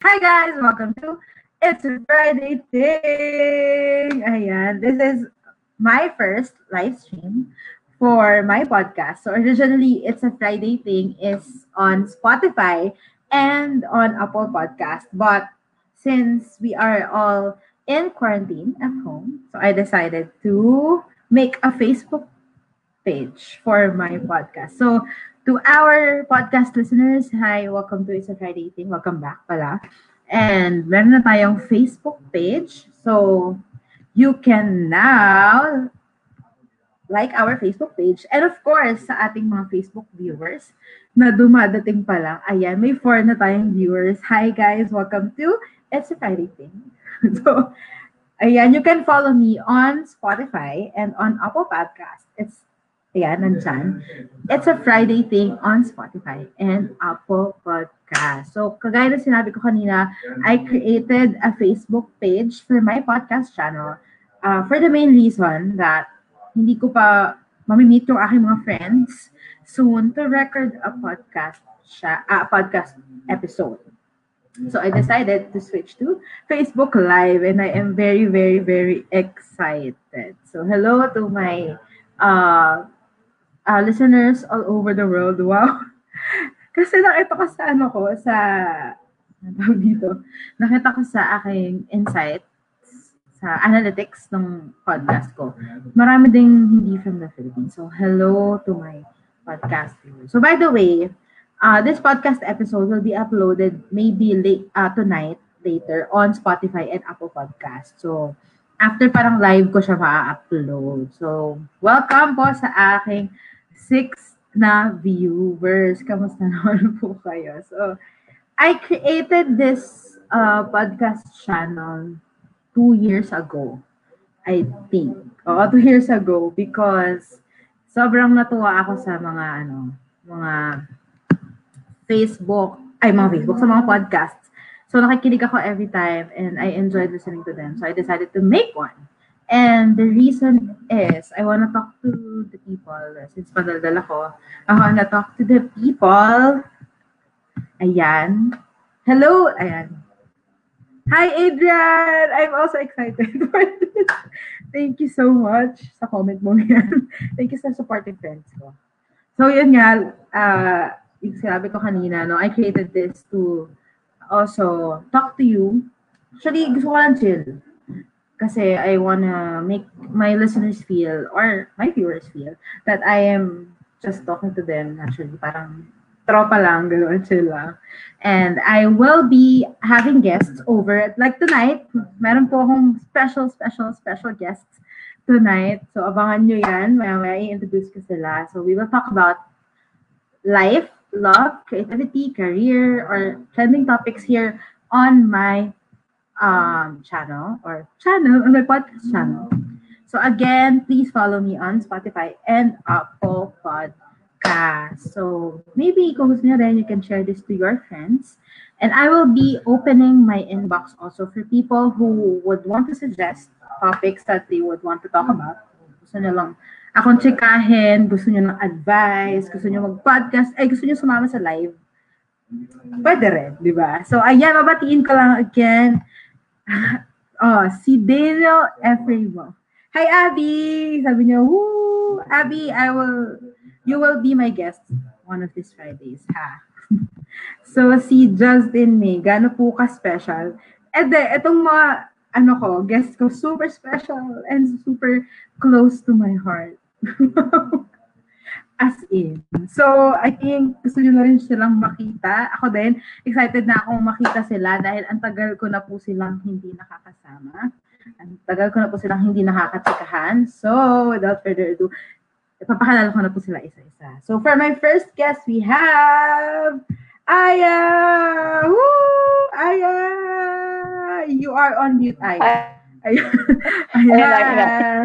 Hi guys! Welcome to It's a Friday Thing! Ayan, this is my first live stream for my podcast. So originally, It's a Friday Thing is on Spotify and on Apple Podcast. But since we are all in quarantine at home, so I decided to make a Facebook page for my podcast. So to our podcast listeners, hi, welcome to It's a Friday Thing. Welcome back pala. And meron na tayong Facebook page. So, you can now like our Facebook page. And of course, sa ating mga Facebook viewers na dumadating pa lang, ayan, may four na tayong viewers. Hi guys, welcome to It's a Friday Thing. so, ayan, you can follow me on Spotify and on Apple Podcast. It's Ayan, nandyan. It's a Friday thing on Spotify and Apple Podcast. So, kagaya na sinabi ko kanina, I created a Facebook page for my podcast channel uh, for the main reason that hindi ko pa mamimit yung aking mga friends soon to record a podcast siya, uh, podcast episode. So I decided to switch to Facebook Live and I am very, very, very excited. So hello to my uh, uh, listeners all over the world. Wow! Kasi nakita ko sa ano ko, sa, ano dito, nakita ko sa aking insight, sa analytics ng podcast ko. Marami ding hindi from the Philippines. So, hello to my podcast viewers. So, by the way, uh, this podcast episode will be uploaded maybe late uh, tonight, later, on Spotify and Apple Podcast. So, after parang live ko siya ma-upload. So, welcome po sa aking six na viewers. Kamusta naman po kayo? So, I created this uh, podcast channel two years ago. I think. Oo, two years ago because sobrang natuwa ako sa mga ano, mga Facebook, ay mga Facebook, sa mga podcasts. So nakikinig ako every time and I enjoyed listening to them. So I decided to make one. And the reason is, I want to talk to the people. Since madaldal ako, I want to talk to the people. Ayan. Hello. Ayan. Hi, Adrian! I'm also excited for this. Thank you so much sa comment mo yan. Thank you sa supporting friends ko. So, yun nga, uh, yung sinabi ko kanina, no, I created this to also talk to you. Actually, gusto ko lang chill kasi I wanna make my listeners feel or my viewers feel that I am just talking to them naturally. Parang tropa lang, lang. And I will be having guests over. Like tonight, meron po akong special, special, special guests tonight. So abangan nyo yan. Maya-maya i-introduce ko sila. So we will talk about life, love, creativity, career, or trending topics here on my um, channel or channel on my podcast channel. So again, please follow me on Spotify and Apple Podcast. So maybe kung gusto niyo rin, you can share this to your friends. And I will be opening my inbox also for people who would want to suggest topics that they would want to talk about. Gusto niyo lang akong tsikahin, gusto niyo ng advice, gusto niyo mag-podcast, ay gusto niyo sumama sa live. Pwede rin, di ba? So, ayan, mabatiin ko lang again oh, si Daniel Efremo. Hi, Abby! Sabi niya, woo! Abby, I will, you will be my guest one of these Fridays, ha? so, si Justin May, gano po ka-special? Eh, de, itong mga, ano ko, guest ko, super special and super close to my heart. As in. So, I think gusto nyo na rin silang makita. Ako din, excited na akong makita sila dahil ang tagal ko na po silang hindi nakakasama. Ang tagal ko na po silang hindi nakakatsikahan. So, without further ado, ipapakalala ko na po sila isa-isa. So, for my first guest, we have Aya! Woo! Aya! You are on mute, Aya. Ayan. Ayan.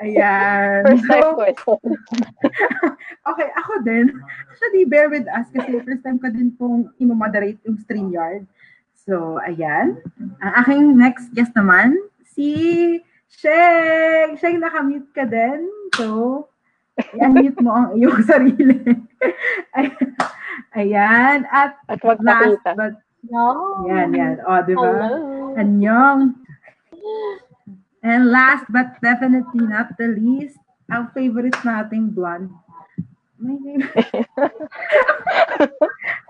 Ayan. First time ko ito. okay, ako din. Actually, bear with us kasi first time ko din pong imomoderate yung StreamYard. So, ayan. Ang aking next guest naman, si Sheng. Sheng, nakamute ka din. So, i-unmute mo ang iyong sarili. ayan. At, At wag last makita. but No. Yan, yan. O, di ba? Hello. Anyong. And last but definitely not the least, ang favorite nating blonde. My name.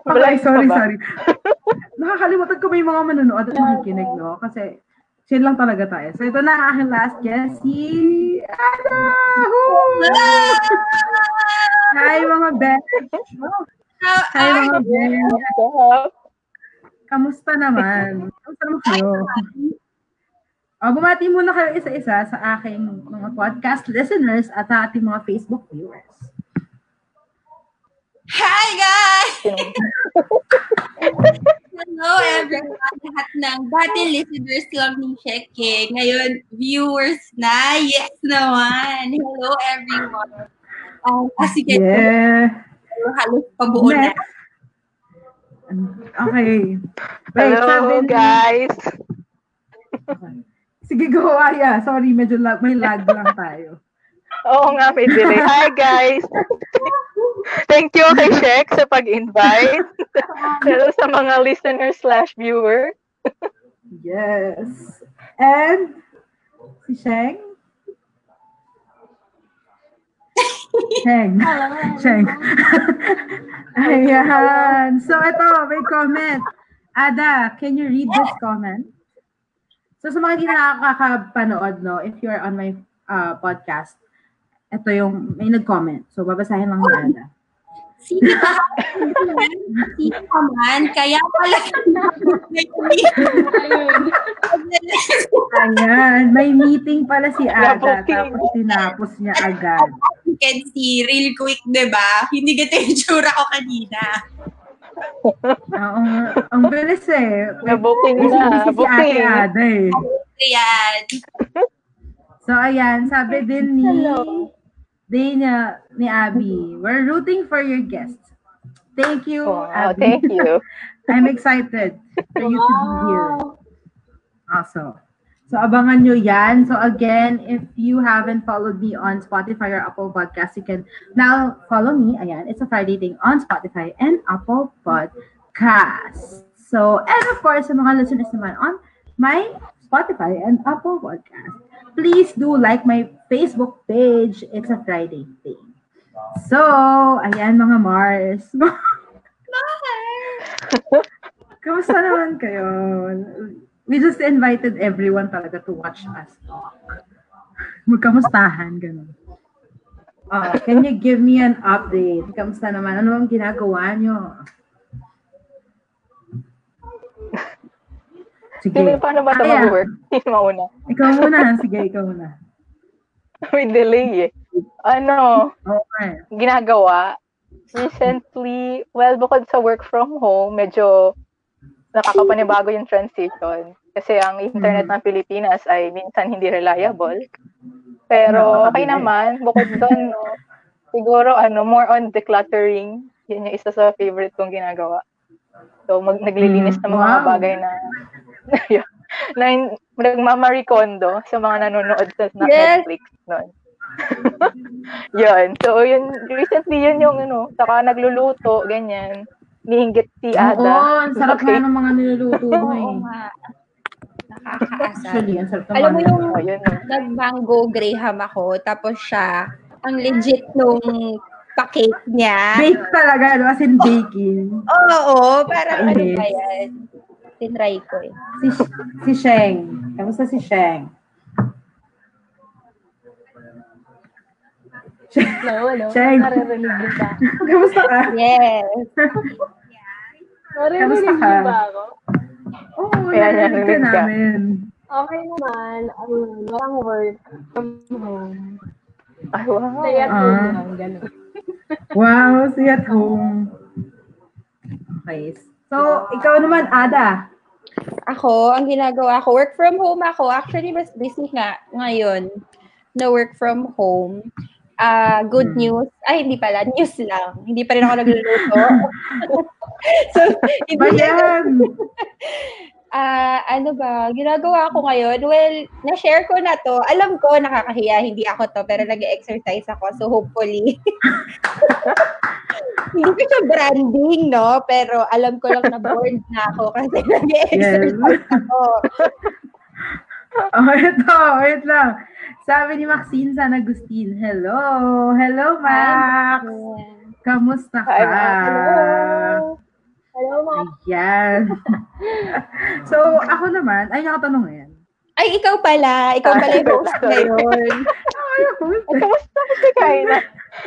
Okay, sorry, sorry. Nakakalimutan ko may mga manonood at nakikinig, no? Kasi chill lang talaga tayo. So ito na ang aking last guest, si! Woo! Hi mga best! Hi mga up? Kamusta naman? Kamusta naman kayo? O, bumati muna kayo isa-isa sa aking mga podcast listeners at sa ating mga Facebook viewers. Hi guys! Hello everyone! Lahat ng dati listeners lang ni Sheke. Ngayon, viewers na. Yes naman! Hello everyone! Um, ah, sige, Yeah! halos pabuo na. Okay. Wait, sabi Hello, ni- guys. Sige, go, Aya. Sorry, medyo lag, may lag lang tayo. Oo nga, may delay. Hi, guys. Thank you kay Shek sa pag-invite. Hello sa mga listener slash viewer. Yes. And si Sheng? Sheng. Sheng. Ayan. So, ito, may comment. Ada, can you read this comment? So, sa mga hindi nakakapanood, no, if you're on my uh, podcast, ito yung, may nag-comment. So, babasahin lang ni Ada. Sino ka man? Kaya pala Ayan. May meeting pala si Ada, Nabuking. tapos tinapos niya agad. you can see real quick, di ba? Hindi ganito yung tsura ko kanina. Oo, ang bilis eh. Na-booking na. busy si Ate. Ada eh. Ayan. So, ayan, sabi din ni, Hello. niya, ni Abby, we're rooting for your guests. Thank you, Wow, Abby. thank you. I'm excited for you to be here. Also. So, abangan nyo yan. So, again, if you haven't followed me on Spotify or Apple Podcasts, you can now follow me. Ayan, it's a Friday thing on Spotify and Apple Podcasts. So, and of course, sa mga listeners naman on my Spotify and Apple Podcast, please do like my Facebook page. It's a Friday thing. So, ayan mga Mars. Kamusta naman kayo? We just invited everyone talaga to watch us talk. Magkamustahan, ganun. Uh, can you give me an update? Kamusta naman? Ano ang ginagawa nyo? Sige. Sige, paano ba ito Kaya. mag-work? Sino mauna? Ikaw muna. Sige, ikaw muna. May delay eh. Ano, Okay. ginagawa, recently, well, bukod sa work from home, medyo nakakapanibago yung transition. Kasi ang internet Mm. ng Pilipinas ay minsan hindi reliable. Ano, Pero okay nakakabili. naman, bukod doon, no, siguro ano, more on decluttering. Yun yung isa sa favorite kong ginagawa. So, mag, naglilinis Mm, ng mga wow. bagay na, na nagmamarikondo sa mga nanonood sa na Yes. Netflix noon. yun. So, yun, recently yun yung ano, saka nagluluto, ganyan. Nihinggit si Oo, Ada. ang sarap Okay. nga ng mga niluluto mo Oo eh. nga. Nakakaasar. Actually, Alam mo yung Oh, yun. no. nag-mango graham ako, tapos siya, ang legit nung pa-cake niya. Bake talaga, no? as in baking. Oo, parang ano ba yan? Tinry ko eh. Si, si Sheng. Kamusta si Sheng? Hello, hello. Sheng. Naririnig niyo ba? Kamusta ka? Yes. Naririnig Kamusta ka? niyo ba ako? Oo, oh, Kaya narinig ka namin. Okay naman. Ayun, walang work from home. Ay, wow. Stay at home Ah. lang, ganun. Wow, see at home. Okay. So, ikaw naman, Ada. Ako, ang ginagawa ko, work from home ako. Actually, mas busy nga ngayon na work from home. Ah, good Hmm. news. Ay, hindi pala. News lang. Hindi pa rin ako nagluluto. so, hindi Ba yan? Ah, ano ba? Ginagawa ko ngayon? Well, na-share ko na to. Alam ko, nakakahiya, hindi ako to, pero nag-exercise ako. So, hopefully, Hindi ko siya branding, no? Pero alam ko lang na bored na ako kasi nag-exercise ako. Oh, ito, wait lang. Sabi ni Maxine San Agustin, hello. Hello, Max. Kamusta ka? Hi, Max. Hello. Hello, mga Ayan. so, ako naman, ay, nakatanong yan. Ay, ikaw pala. Ikaw pala yung host ngayon. Ay, ako. Ay, kamusta kasi Kaina?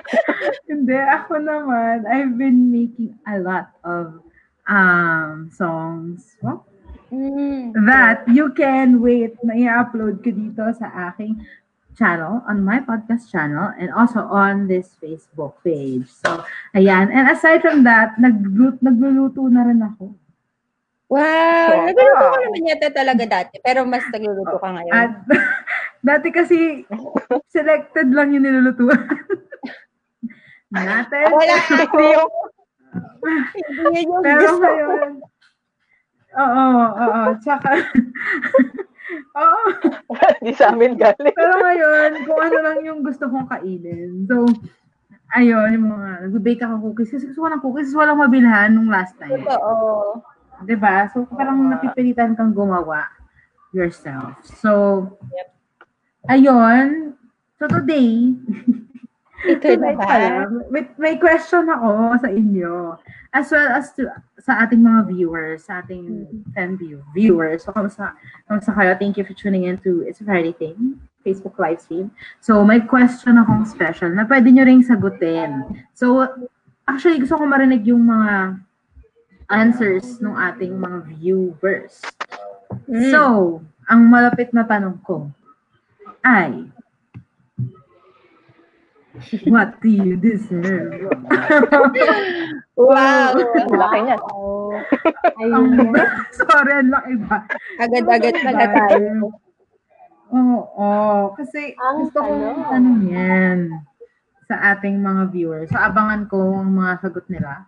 Hindi, ako naman, I've been making a lot of um songs. What? Mm. that you can wait na i-upload ko dito sa aking channel, on my podcast channel, and also on this Facebook page. So, ayan. And aside from that, naglut nagluluto na rin ako. Wow. Wow. Nagluluto ko naman yata talaga dati. Pero mas nagluluto ka ngayon. At dati kasi selected lang yung nilulutuan. Natin. Wala Hindi yung Hindi yun yung Pero gusto ko. ngayon, oo, oo, tsaka, oo, Hindi sa amin galing. pero ngayon, kung ano lang yung gusto kong kainin. So, ayun, yung mga, nag-bake ako cookies. Kasi gusto ko ng cookies, walang mabilhan nung last time. Oo. 'Di ba? So, parang napipilitan kang gumawa yourself. So, ayun, so today, Ito na ba? may, may question ako sa inyo. As well as to, sa ating mga viewers, sa ating 10 view, viewers. So, kamusta, kamusta kayo? Thank you for tuning in to It's a Friday Thing, Facebook live stream. So, may question akong special na pwede nyo ring sagutin. So, actually, gusto ko marinig yung mga answers ng ating mga viewers. Mm. So, ang malapit na tanong ko ay, What do you deserve? Wow. Ang laki niyan. ang, Ayun. sorry, ang laki ba? Agad-agad pala tayo. Oo, oo. kasi Ang gusto kong tanong. tanong yan sa ating mga viewers. So, abangan ko ang mga sagot nila.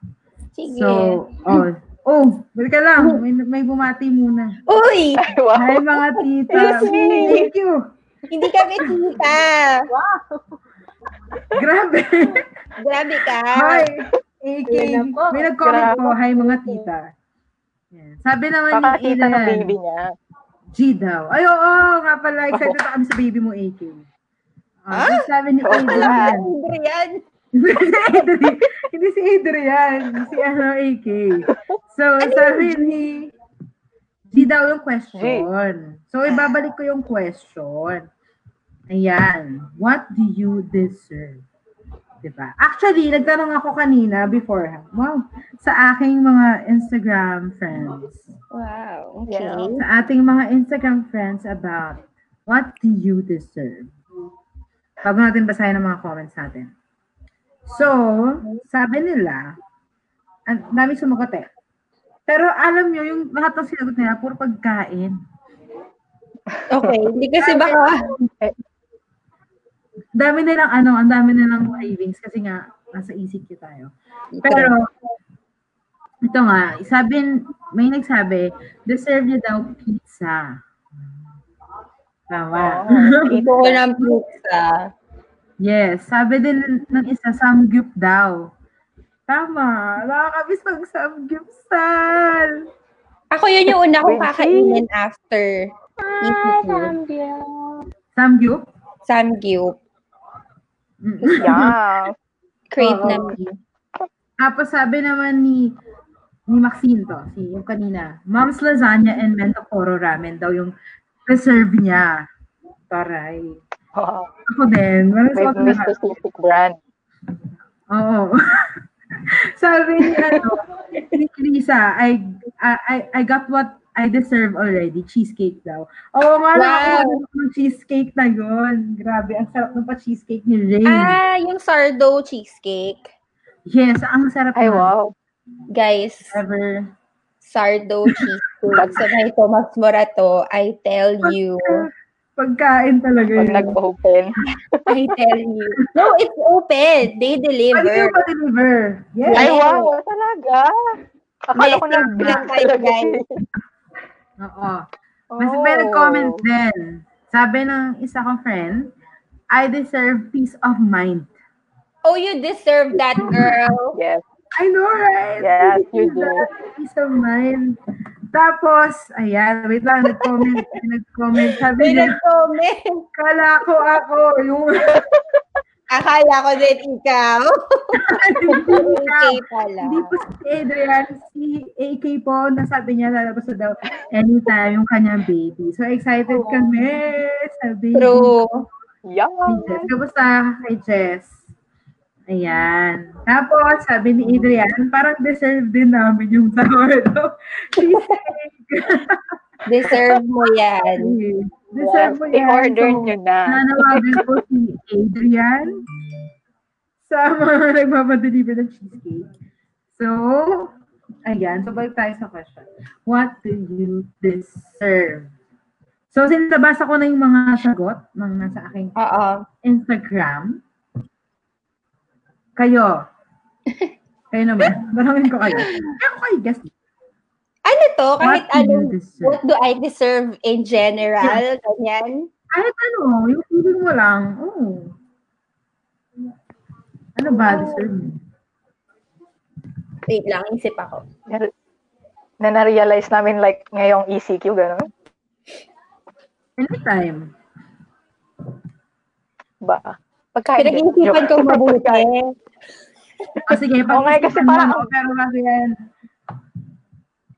Sige. So, oh, oh, balik ka lang. May, may bumati muna. Uy! Ay, wow. Hi, mga tita. Excuse me. Thank you. Hindi kami tita. Grabe. Grabe ka. Hi, AK. May nag-comment Grabe. po. Hi, mga tita. Yan. Sabi naman ni Kakakita ng baby niya. G daw. Ay, oo, nga pala. Excited na kami sa baby mo, AK. Ah, Ah? Sabi ni Oo Adrian. Adrian. Hindi si Adrian. Hindi si Adrian. Si ano, AK. So, sabi ni G daw yung question. So, ibabalik ko yung question. Ayan. What do you deserve? Diba? Actually, nagtanong ako kanina before. Wow. Sa aking mga Instagram friends. Wow. Okay. Yeah. Sa ating mga Instagram friends about what do you deserve? Bago natin basahin ang mga comments natin. So, sabi nila, ang dami sumagot eh. Pero alam nyo, yung lahat ng sinagot nila, puro pagkain. Okay. Hindi kasi baka... Dami nilang ano, ang dami nilang cravings kasi nga, nasa ECQ tayo. Pero, ito nga, sabi, may nagsabi, deserve niya daw pizza. Tama. Ito ko ng pizza. yes, sabi din ng- ng isa, samgyup daw. Tama. Nakakabis pag samgyupsal. Ako yun yung una kong kakainin after Ah. Zambia. Samgyup? Samgyup. Yeah. Crave na. Tapos sabi naman ni ni Maxine to, si yung kanina, Mom's Lasagna and Mentokoro Ramen daw yung reserve niya. Taray. Wow. Ako din. May, suot may specific brand. Oo. Sabi ni ano, ni Lisa, I, I, I got what I deserve already. Cheesecake daw. Oo nga, Wow. nakakuha ng cheesecake na yun. Grabe, ang sarap ng pa-cheesecake ni Ray. Ah, yung sardo cheesecake. Yes, ang sarap Ay, na. wow. Guys, Ever. sardo cheesecake sa may Tomas Morato, I tell you. Pagkain talaga Pag yun. nag-open. I tell you. No, it's open. They deliver. yung pa-deliver. Yes. Ay, wow. Talaga. Akala ko Yes, nag lang tayo, guys. Oo. Mas may nag-comment din. Sabi ng isa kong friend, I deserve peace of mind. Oh, you deserve that, girl. Yes. I know, right? Yes, you do. Peace of mind. Tapos, ayan, wait lang, nag-comment, nag-comment. Sabi May niya, nag-comment. kala ko ako, yung Akala ko din ikaw. Okay pala. Hindi po si Adrian, si AK po, nasabi niya lalabas na daw anytime yung kanyang baby. So excited kami sa baby. True. Yeah. Jess. Kamusta kay Jess? Ayan. Tapos, sabi ni Adrian, parang deserve din namin yung sourdough. Deserve mo yan. deserve mo yan. I-order So, nyo na. Nanawagan po si Adrian sa mga nagmamadeliver ng cheesecake. So, ayan. So, balik tayo sa question. What do you deserve? So, sinabasa ko na yung mga sagot ng nasa aking Oo. Instagram. Kayo. Kayo naman. Barangin ko kayo. Kaya ko kayo guess. Ano to? Kahit What deserve? what do I deserve in general? Ganyan. Kahit ano, yung feeling mo lang, oh. Ano ba deserve mo? Wait lang, isip ako. Na na-realize namin like ngayong ECQ, gano'n. Anytime. Ba? Pagkain. Pinag-iisipan ko mabuti. O sige, Oo nga, kasi parang- mo, pero kasi yan.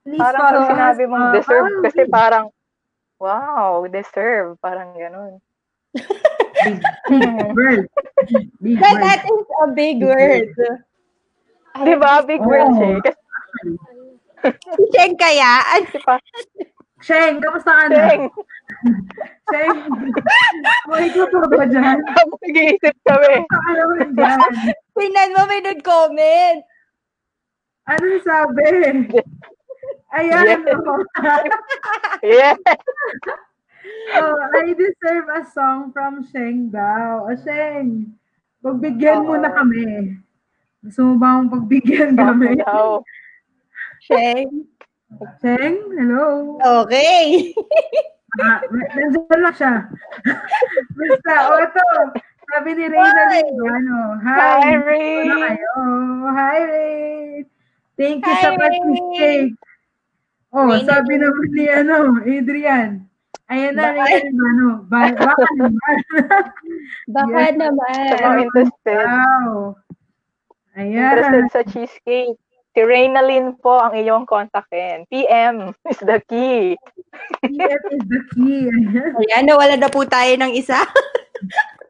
Please Parang follow pag sinabi mong uh, deserve, follow kasi parang, wow, deserve. Parang gano'n. Big, big word. Big But word. that is a big word. Di ba? Big Oo. words eh. Kasi Si Chen kaya? Ano? pa, Sheng, kamusta ka na? Cheng, Sheng, may ka pa ba dyan? mag-iisip kami. Tingnan mo, may nag-comment. Ano sabi? Ayan, Yes. oh. Yeah. oh, I deserve a song from Sheng daw. O Sheng, pagbigyan mo na kami. Gusto mo ba akong pagbigyan kami? Wow. Chen. Sheng, hello. Okay. Ah, nandiyan lang siya. Basta, o ito. Sabi ni Reyna Hi. ano, Hi, hi. Ray. Hi, Ray. Thank you Hi, sa Ray. Oh, Reyna sabi Ray. naman ni ano, Adrian. Ayan na, Baka- Reyna, ano, ba- baka naman. Baka Yes. Naman. mga interested, Wow. interested Ayan. sa cheesecake. Si Reynalyn po ang iyong kontakin. PM is the key. PM is the key. Ayan. Nawala na po tayo ng isa.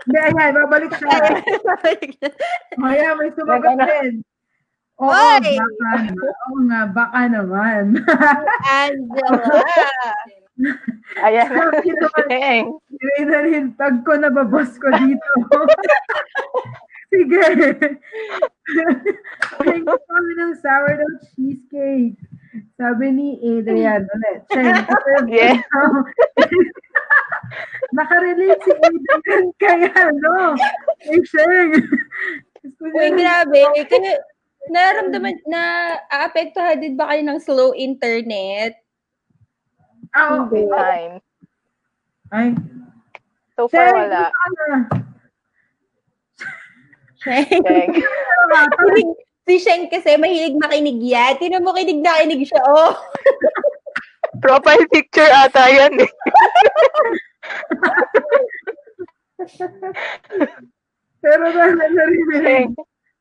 Hindi, ayan, babalik siya. O, ayan, may sumagot din. Oo, Oy! baka naman. Oo nga, baka naman. Angela. Ayan. Sabi naman, na rin, tag ko na babos ko dito. Sige. Thank you kami ng sourdough cheesecake. Sabi ni Adrian ulit. Yeah. Nakarelate si Adrian kaya, no? Eh, Cheng. Gusto niya Uy, grabe. Kaya, nararamdaman na aapektuhan din ba kayo ng slow internet? Ah, oo. Time. Ay, So far, Cheng, wala. na. Sheng. Si Sheng kasi mahilig makinig yan. Tinan mo, kinig na kinig siya. Oh. Profile picture ata yan eh. Pero na, narinig, Cheng.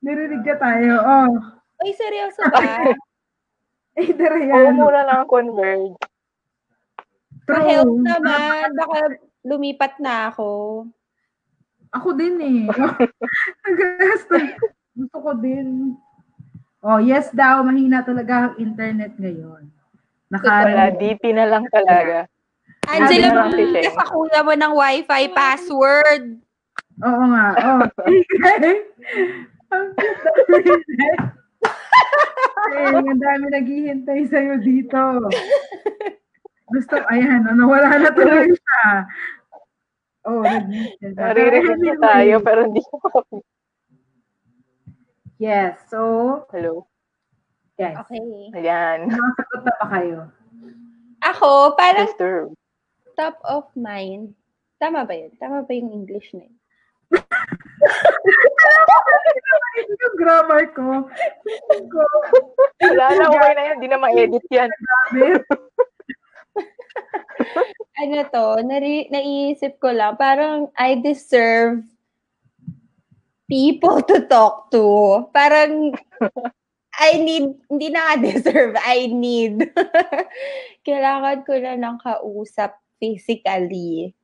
Narinig ka tayo. Oh, Ay, seryoso ba? Adrian. Oo, muna lang converge. Pa-help naman. Baka lumipat na ako. Ako din eh. Gusto ko din. Oh, yes daw, mahina talaga ang internet ngayon. Wala, Naka DP na lang talaga. Angela, sa kuya mo ng wifi password. Oo nga. Oh. ang cute. Eh, ang dami naghihintay sa'yo dito. Gusto, ayan, ano, wala na tuloy siya. Oh, naghihintay. Naririnig na tayo, pero hindi ko Yes, so, Hello. yes. Okay. Ayan. Nakasagot na ba kayo? Ako, parang Disturb. top of mind. Tama ba yun? Tama ba yung English na yun? yung grammar ko. ko. Wala na, okay na yan. Hindi na ma-edit yan. Ano to, nari, naiisip ko lang, parang I deserve people to talk to. Parang I need, hindi na nga deserve, I need. Kailangan ko na ng kausap physically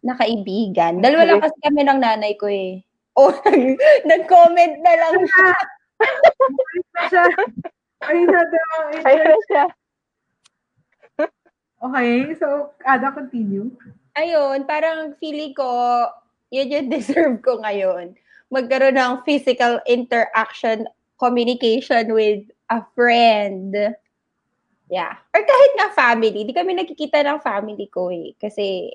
na kaibigan. Dalawa lang kasi kami ng nanay ko eh. Oh, nag-comment na lang siya. Balik na siya. Ayun na siya. Okay, so, Ada, continue. Ayun, parang feeling ko, yun yung deserve ko ngayon. Magkaroon ng physical interaction, communication with a friend. Yeah. Or kahit nga family. Di kami nakikita ng family ko eh. Kasi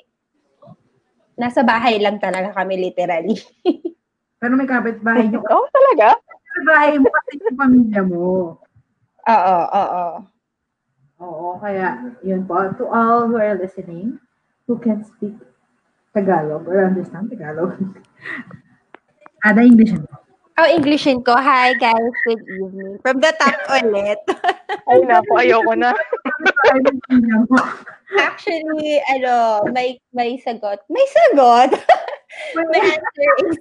nasa bahay lang talaga kami literally. Pero may kapitbahay niyo. Oo, talaga? Kapitbahay mo kasi yung pamilya mo. Oo, oo. Oo, kaya yun po. To all who are listening, who can speak Tagalog or understand Tagalog. Ada English mo. Oh, Englishin ko. Hi guys, good evening. From the top ulit. Ay, naku, ayoko na. Actually, ano, may may sagot. May sagot? may answer is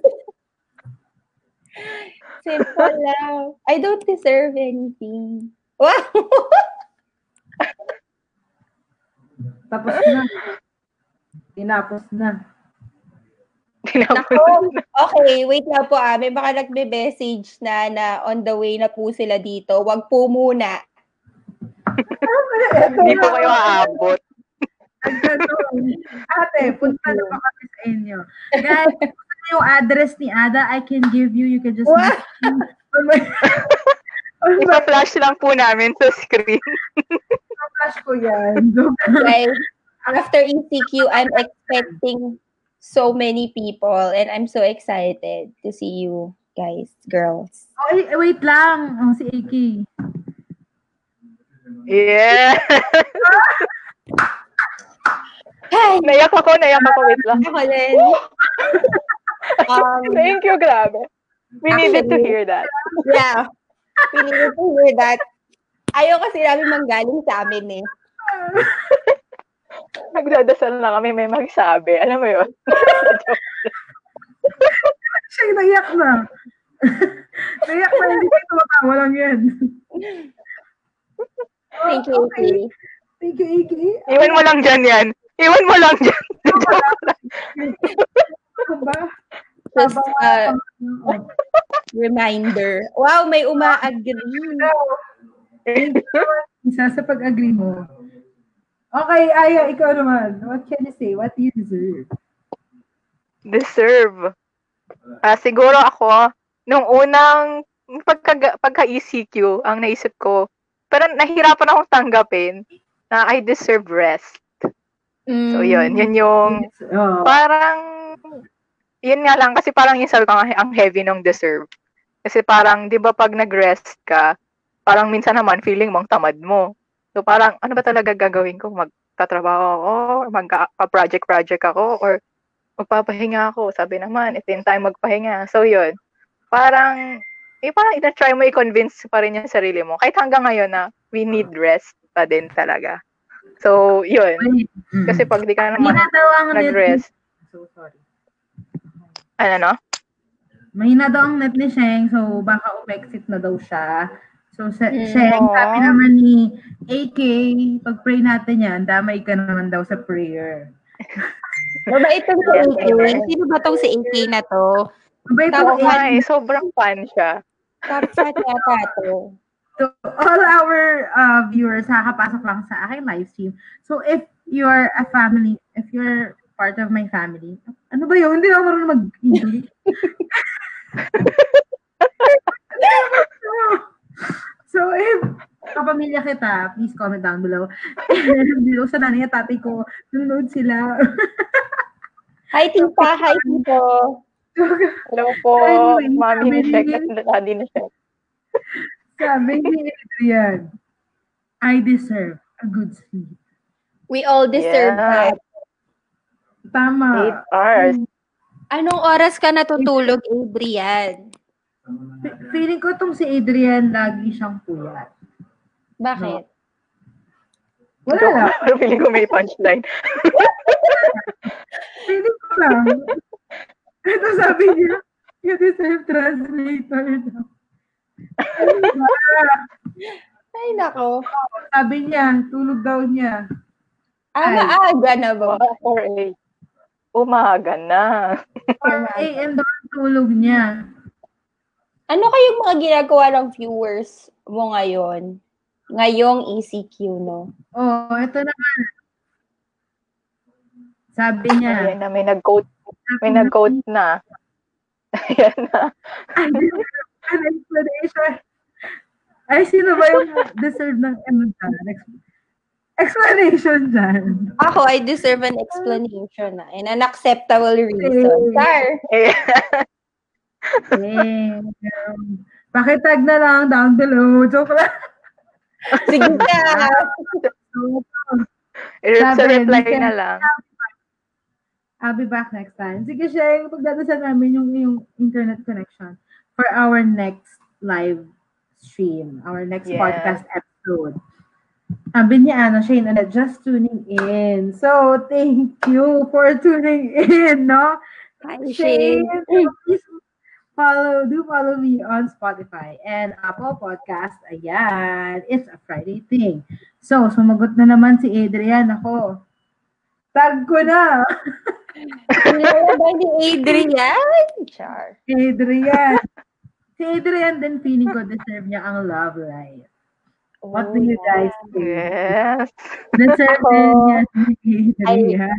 simple lang. I don't deserve anything. Wow! Tapos na. Tinapos na. Tinapos Nako. Okay, wait lang po ah. May baka nagme-message na na on the way na po sila dito. Wag po muna. Hindi po kayo aabot. Ate, punta na pa kami sa inyo. Guys, yung address ni Ada, I can give you. You can just... Ipa-flash lang po namin sa screen. flash ko yan. Guys, after ECQ, I'm expecting so many people and I'm so excited to see you guys, girls. Oh, wait lang. Oh, si AK. Yeah. Hi! Naiyak ako, naiyak ako. Wait lang. Ako din. Um, Thank you, grabe. We needed to hear that. yeah. We needed to hear that. Ayaw kasi namin manggaling sa amin eh. Nagdadasal na kami, may magsabi. Alam mo yun? Siya yung naiyak na. naiyak na. Hindi ko tumatawa lang yan. Thank you, Okay. okay. Thank you, AK. Iwan mo lang dyan yan. Iwan mo lang dyan. Ano ba? Just uh, reminder. Wow, may uma-agree. Isa sa pag-agree mo. Okay, Aya, ikaw naman. What can you say? What do you deserve? Deserve. Ah, siguro ako, nung unang pagka, pagka-ECQ, ang naisip ko, parang nahirapan akong tanggapin na I deserve rest. Mm. So, yun. Yun yung Oh. parang yun nga lang kasi parang yung sabi ko nga, ang heavy ng deserve. Kasi parang 'di ba pag nag-rest ka, parang minsan naman feeling mong tamad mo. So parang ano ba talaga gagawin ko? Magtatrabaho ako, or magpa-project project ako or magpapahinga ako. Sabi naman, ito yung time magpahinga. So yun. Parang eh parang ina-try mo i-convince pa rin yung sarili mo. Kahit hanggang ngayon na we need rest pa din talaga. So, yun. Mm. Kasi pag di ka naman nag-rest, So, sorry. Ano no? Mahina daw ang net ni Sheng, so baka umexit na daw siya. So, sa, Mm. Sheng, Aw. sabi naman ni AK, pag-pray natin yan, damay ka naman daw sa prayer. Mabait itong si AK. Sino ba tong si AK na to? Mabait Oo nga eh, sobrang fan siya. Top fan yata to. So, all our uh, viewers, nakakapasok lang sa aking live stream. So, if you're a family, if you're part of my family, ano ba yun? Hindi na ako marunong mag-English. so, if kapamilya kita, please comment down below. Below sa nanay at tatay ko, nanonood sila. Hi, tita. Hi, tito. Hello po, Anyway, mami ni Shek at daddy ni Shek. Sabi ni Adrian, I deserve a good sleep. We all deserve Yeah. that. Tama. Eight hours. Anong oras ka natutulog, Adrian? Fe- Feeling ko tong si Adrian, lagi siyang puyat. Bakit? Wala lang. Pero feeling ko may punchline. Feeling ko lang. Ito sabi niya, you deserve translator daw. Ay, nako. Sabi niya, tulog daw niya. Ah, Ay. maaga na ba? Mga 4 a. Umaga na. 4 a.m. daw ang tulog niya. Ano kayong mga ginagawa ng viewers mo ngayon? Ngayong ECQ, no? Oh, ito naman. Sabi niya, Ayan na, may nag-quote. May nag-quote na. Ayan na. an explanation. Ay, sino ba yung deserve ng ano dyan? Ex- Explanation dyan. Ako, I deserve an explanation na and an acceptable reason. Char! Ayan. Eh, pakitag na lang down below. Joke lang. Sige na! Sa reply na lang. I'll be back next time. Sige, share. Pagdadasan namin yung, yung internet connection for our next live stream, our next Yes. podcast episode. Sabi ni Ano, Shane, and just tuning in. So, thank you for tuning in, no? Hi, Shane, Shane. please follow, do follow me on Spotify and Apple Podcast. Ayan, it's a Friday thing. So, sumagot na naman si Adrian. Ako, tag ko na. Kilala ba ni Adrian? Char. Adrian. si Adrian din feeling ko deserve niya ang love life. What do you guys think? Yes. Deserve si Adrian.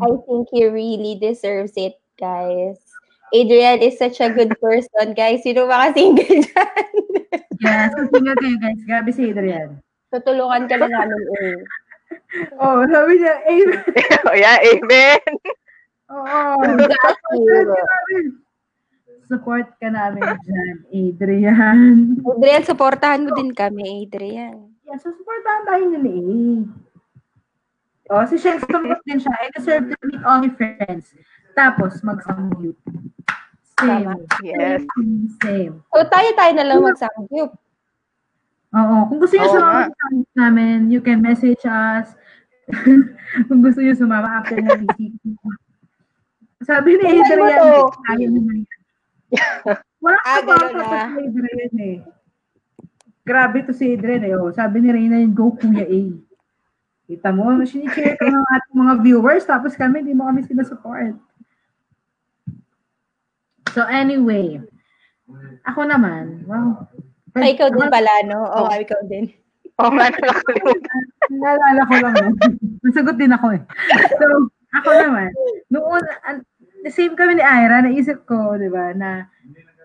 I think he really deserves it, guys. Adrian is such a good person, guys. Sino mga single dyan? Yes, kung single kayo guys, grabe si Adrian. Tutulungan ka na namin, eh. Oh, sabi niya, Amen. oh, yeah, amen. Oo. Got you. Support ka namin dyan, Adrian. Adrian, supportahan mo din kami, Adrian. Yeah, so supportahan tayo nila eh. Oh, si Shen, support din siya. I deserve to meet all my friends. Tapos, mag-samgyup. Same. Tama. Yes. Same, Same. So, tayo-tayo na lang magsamgyup. Oo. Kung gusto niyo sumama sa namin, you can message us. Kung gusto niyo sumama after ng meeting. Sabi ni Adrian, niya yan. Wala Ah, ka ba ganun sa na. Adrian eh. Grabe to si Adrian eh. Oh. Sabi ni Reyna yung go kuya A. Kita mo, sinishare ka ng ating mga viewers, tapos kami, hindi mo kami sinasupport. So anyway, ako naman, wow. Ay, ikaw din pala, no? Oo, oh, ikaw din. Oo nga, nakakalimutan. Naalala ko lang. eh. Nasagot din ako eh. So, ako naman, noon, an- same kami ni Ira, naisip ko, di ba, na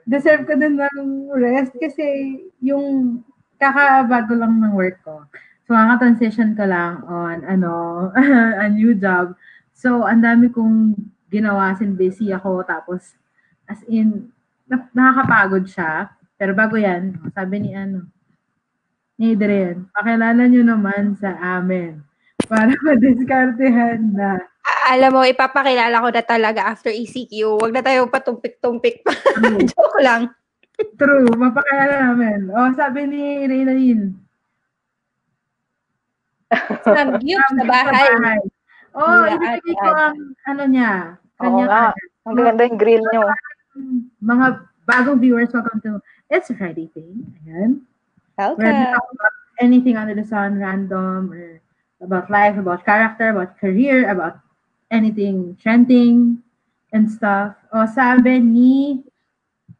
deserve ko din ng rest kasi yung kakabago lang ng work ko. So, kaka-transition ko lang on, ano, a new job. So, ang dami kong ginawa sin busy ako. Tapos, as in, na- nakakapagod siya. Pero bago yan, sabi ni ano, ni Adrian, pakilala nyo naman sa amin para madiskartehan na. Alam mo, ipapakilala ko na talaga after ECQ. Huwag na tayo patumpik-tumpik pa. True, Joke lang. true mapakilala namin. O, sabi ni Reynalyn, Samgyup sa bahay. Oh, Yeah, ibigay ate, ko ang ano niya. Oo Kanya, nga. Ang ganda yung grill nyo. mga bagong viewers, welcome to It's a Friday thing. Ayan. Where we Welcome. talk about anything under the sun, random, or about life, about character, about career, about anything trending and stuff. O sabi ni,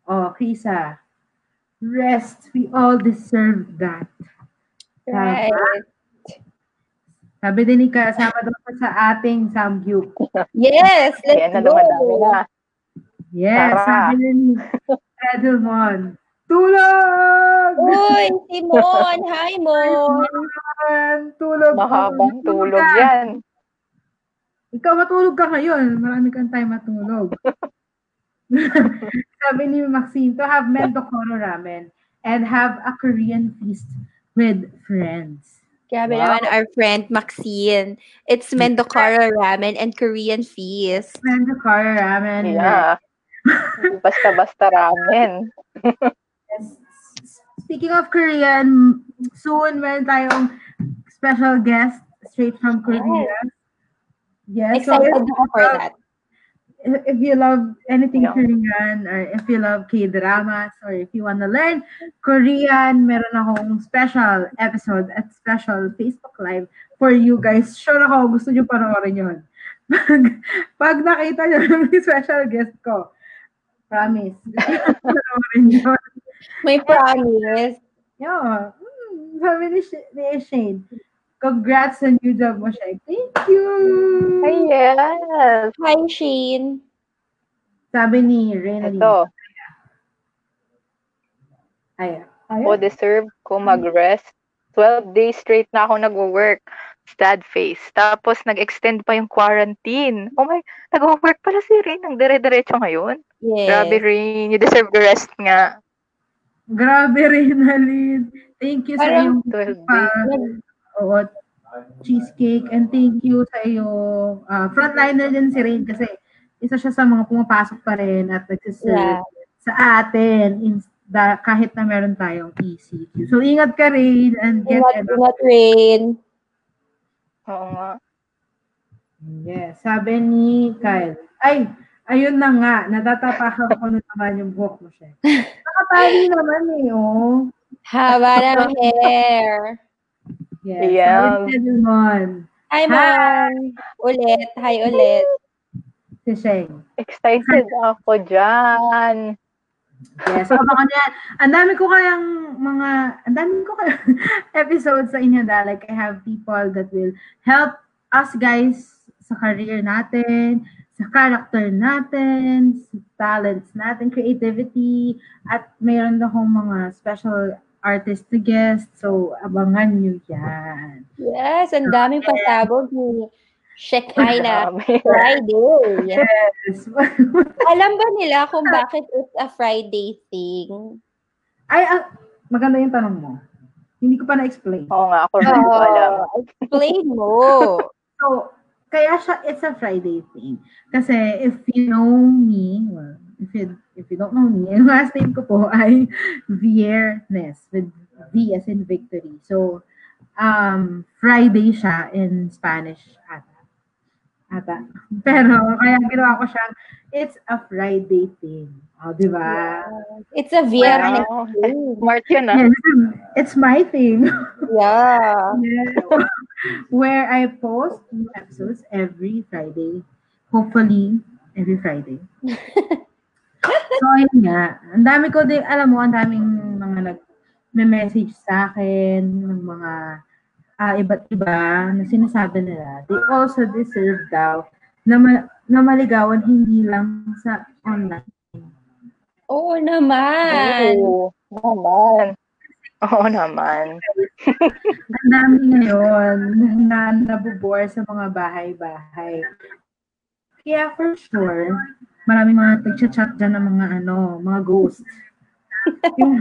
o Krisa, rest, we all deserve that. Right. Sabi din ni kasama siya sa ating samgyup. Yes, let's Ayan go. na. Yes, Tara. sabi din ni Edelmon. Tulog! Uy, Simon. Hi, Mon. Tulog. Mahabang tulog yan. Ikaw matulog ka ngayon. Marami kang time matulog. Sabi ni Maxine, to have Mento Koro ramen and have a Korean feast with friends. Grabe Wow. naman our friend Maxine. It's Mendokara Ramen and Korean feast. Kara Ramen. Yeah. Basta-basta ramen. Yes. Speaking of Korean, soon meron tayong special guest straight from Korea. Yes. So Excited if, ako for that. if you love anything Yeah. Korean or if you love K-dramas or if you want to learn Korean, meron akong special episode at special Facebook Live for you guys. Sure ako, gusto nyo panoorin yun. Pag, pag nakita nyo yung special guest ko, promise, panoorin yun. May promise. Yeah. Mm, sabi ni, Sh- ni Shane, congrats sa new job mo, Shane. Thank you! Ay, yes. Hi, Shane. Sabi ni Reina Ito. Ay, ay, Ko deserve ko mag-rest. 12 days straight na ako nag-work. Sad face. Tapos nag-extend pa yung quarantine. Oh my, nag-work pala si Rin. Ang dire-diretso ngayon. Yes. Grabe Rin. You deserve the rest nga. Grabe, Reynalyn. Thank you sa Parang iyong 12 pa, days. Oo, cheesecake and thank you sa iyong uh, frontliner din si Rain kasi isa siya sa mga pumapasok pa rin at nagsiserve Yeah. sa atin in, da, kahit na meron tayong ECQ. So, ingat ka rin and get Ingat, enough. ingat rain. Oo nga. Yes, sabi ni Kyle. Ay, ayun na nga, natatapakan ko na naman yung buhok mo siya. Nakatali naman eh, oh. Haba ng hair. Yes, Yeah. ni Mon. Hi, Mom. Ulit. Hi, ulit. Si Sheng. Excited ako dyan. Yes, so baka niya, ang dami ko kayang mga, ang dami ko kayang episodes sa inyo da, like I have people that will help us guys sa career natin, sa character natin, sa talents natin, creativity, at mayroon akong mga special artist to guest, so abangan nyo yan. Yes, ang daming pasabog ni Shekinah Grabe. Friday. Yes. Alam ba nila kung bakit it's a Friday thing? Ay, ah, maganda yung tanong mo. Hindi ko pa na-explain. Oo nga, ako rin hindi ko alam. Oh, explain mo. So, kaya siya, it's a Friday thing. Kasi if you know me, well, if you, if you don't know me, yung last name ko po ay Viernes with V as in victory. So, um, Friday siya in Spanish ata. Ata. Pero, kaya ginawa ko siyang, it's a Friday thing. O, di ba? It's a Viernes Wow. thing. Smart yun ah. Yes, it's my thing. Yeah. where I post new episodes every Friday. Hopefully, every Friday. So, ayun nga. Ang dami ko din, alam mo, ang daming mga nag message sa akin, ng mga ah, iba't iba na sinasabi nila. They also deserve daw na, ma- na maligawan hindi lang sa online. Oo naman. Oo naman. Oo naman. Ang dami ngayon na nabubore sa mga bahay-bahay. Kaya for sure, maraming mga nag-chat dyan ng mga ano, mga ghosts. yung,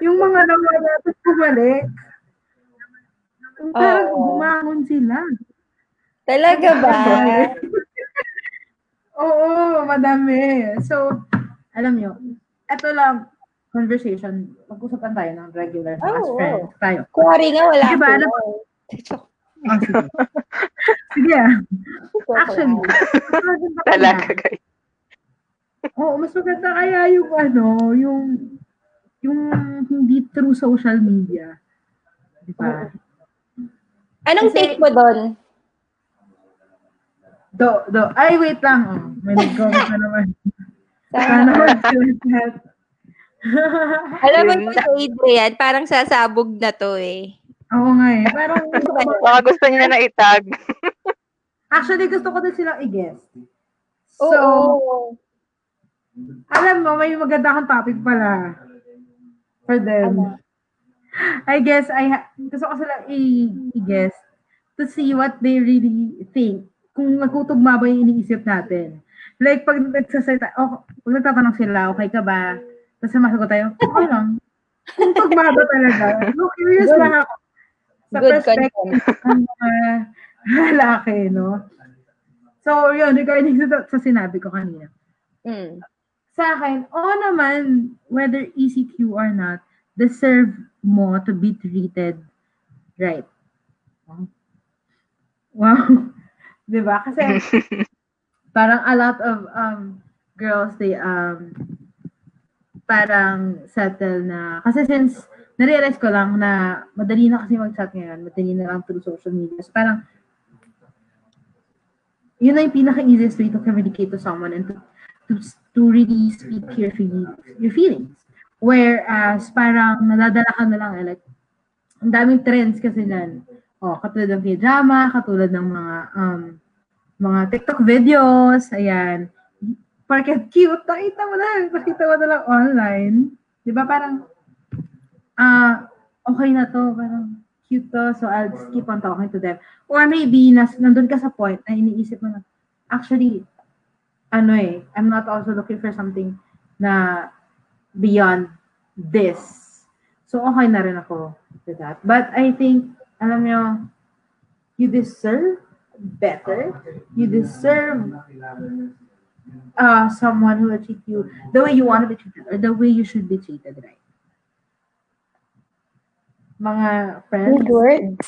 yung mga nawala tapos bumalik. Yung Parang Oo. bumangon sila. Talaga ba? Oo, madami. So, alam nyo, eto lang, conversation, mag-usapan tayo ng regular na as friends tayo. Kuwari nga wala Diba, ko. alam- Oh, sige. sige ah. Actually, Talaga guys. Oo, mas maganda kaya yung ano, yung yung hindi through social media. Di ba? Anong Kasi- take mo doon? Do, do. Ay, wait lang. Oh, may nag-comment na naman. Sana mag-chat. Alam mo Yun si Adrian, parang sasabog na to eh. Oo nga eh. Parang, Baka gusto niya na itag. actually, gusto ko din silang i-guess. So, Oo. Alam mo, may maganda kang topic pala for them. Ano? I guess, I ha- gusto ko sila i- i-guess to see what they really think. Kung nagkutugma ba yung iniisip natin. Like, pag nagsasalita, oh, pag nagtatanong sila, okay ka ba? Tapos sumasagot tayo, okay lang. Kung tugma ba talaga? No, curious lang ako. sa Good perspective ng mga lalaki, no? So, yun, regarding sa, sa sinabi ko kanina. Mm. Sa akin, oo naman, whether ECQ or not, deserve mo to be treated right. Wow. Di ba? Kasi parang a lot of um girls they um parang settle na kasi since narealize ko lang na madali na kasi mag-chat ngayon, madali na lang through social media. So parang yun na yung pinaka-easiest way to communicate to someone and to, to, to really speak your feelings, your feelings. Whereas parang nadadala ka na lang eh, like ang daming trends kasi nan. Oh, katulad ng K-drama, katulad ng mga um, mga TikTok videos, ayan. Porket cute, nakita mo na, nakita mo na lang online. Di ba parang, ah, okay na to, parang cute to, so I'll just keep on talking to them. Or maybe, nas, nandun ka sa point na iniisip mo na, actually, ano eh, I'm not also looking for something na beyond this. So, okay na rin ako with that. But I think, alam nyo, you deserve better. You deserve uh, someone who will treat you the way you want to be treated or the way you should be treated, right? Mga friends. Good words.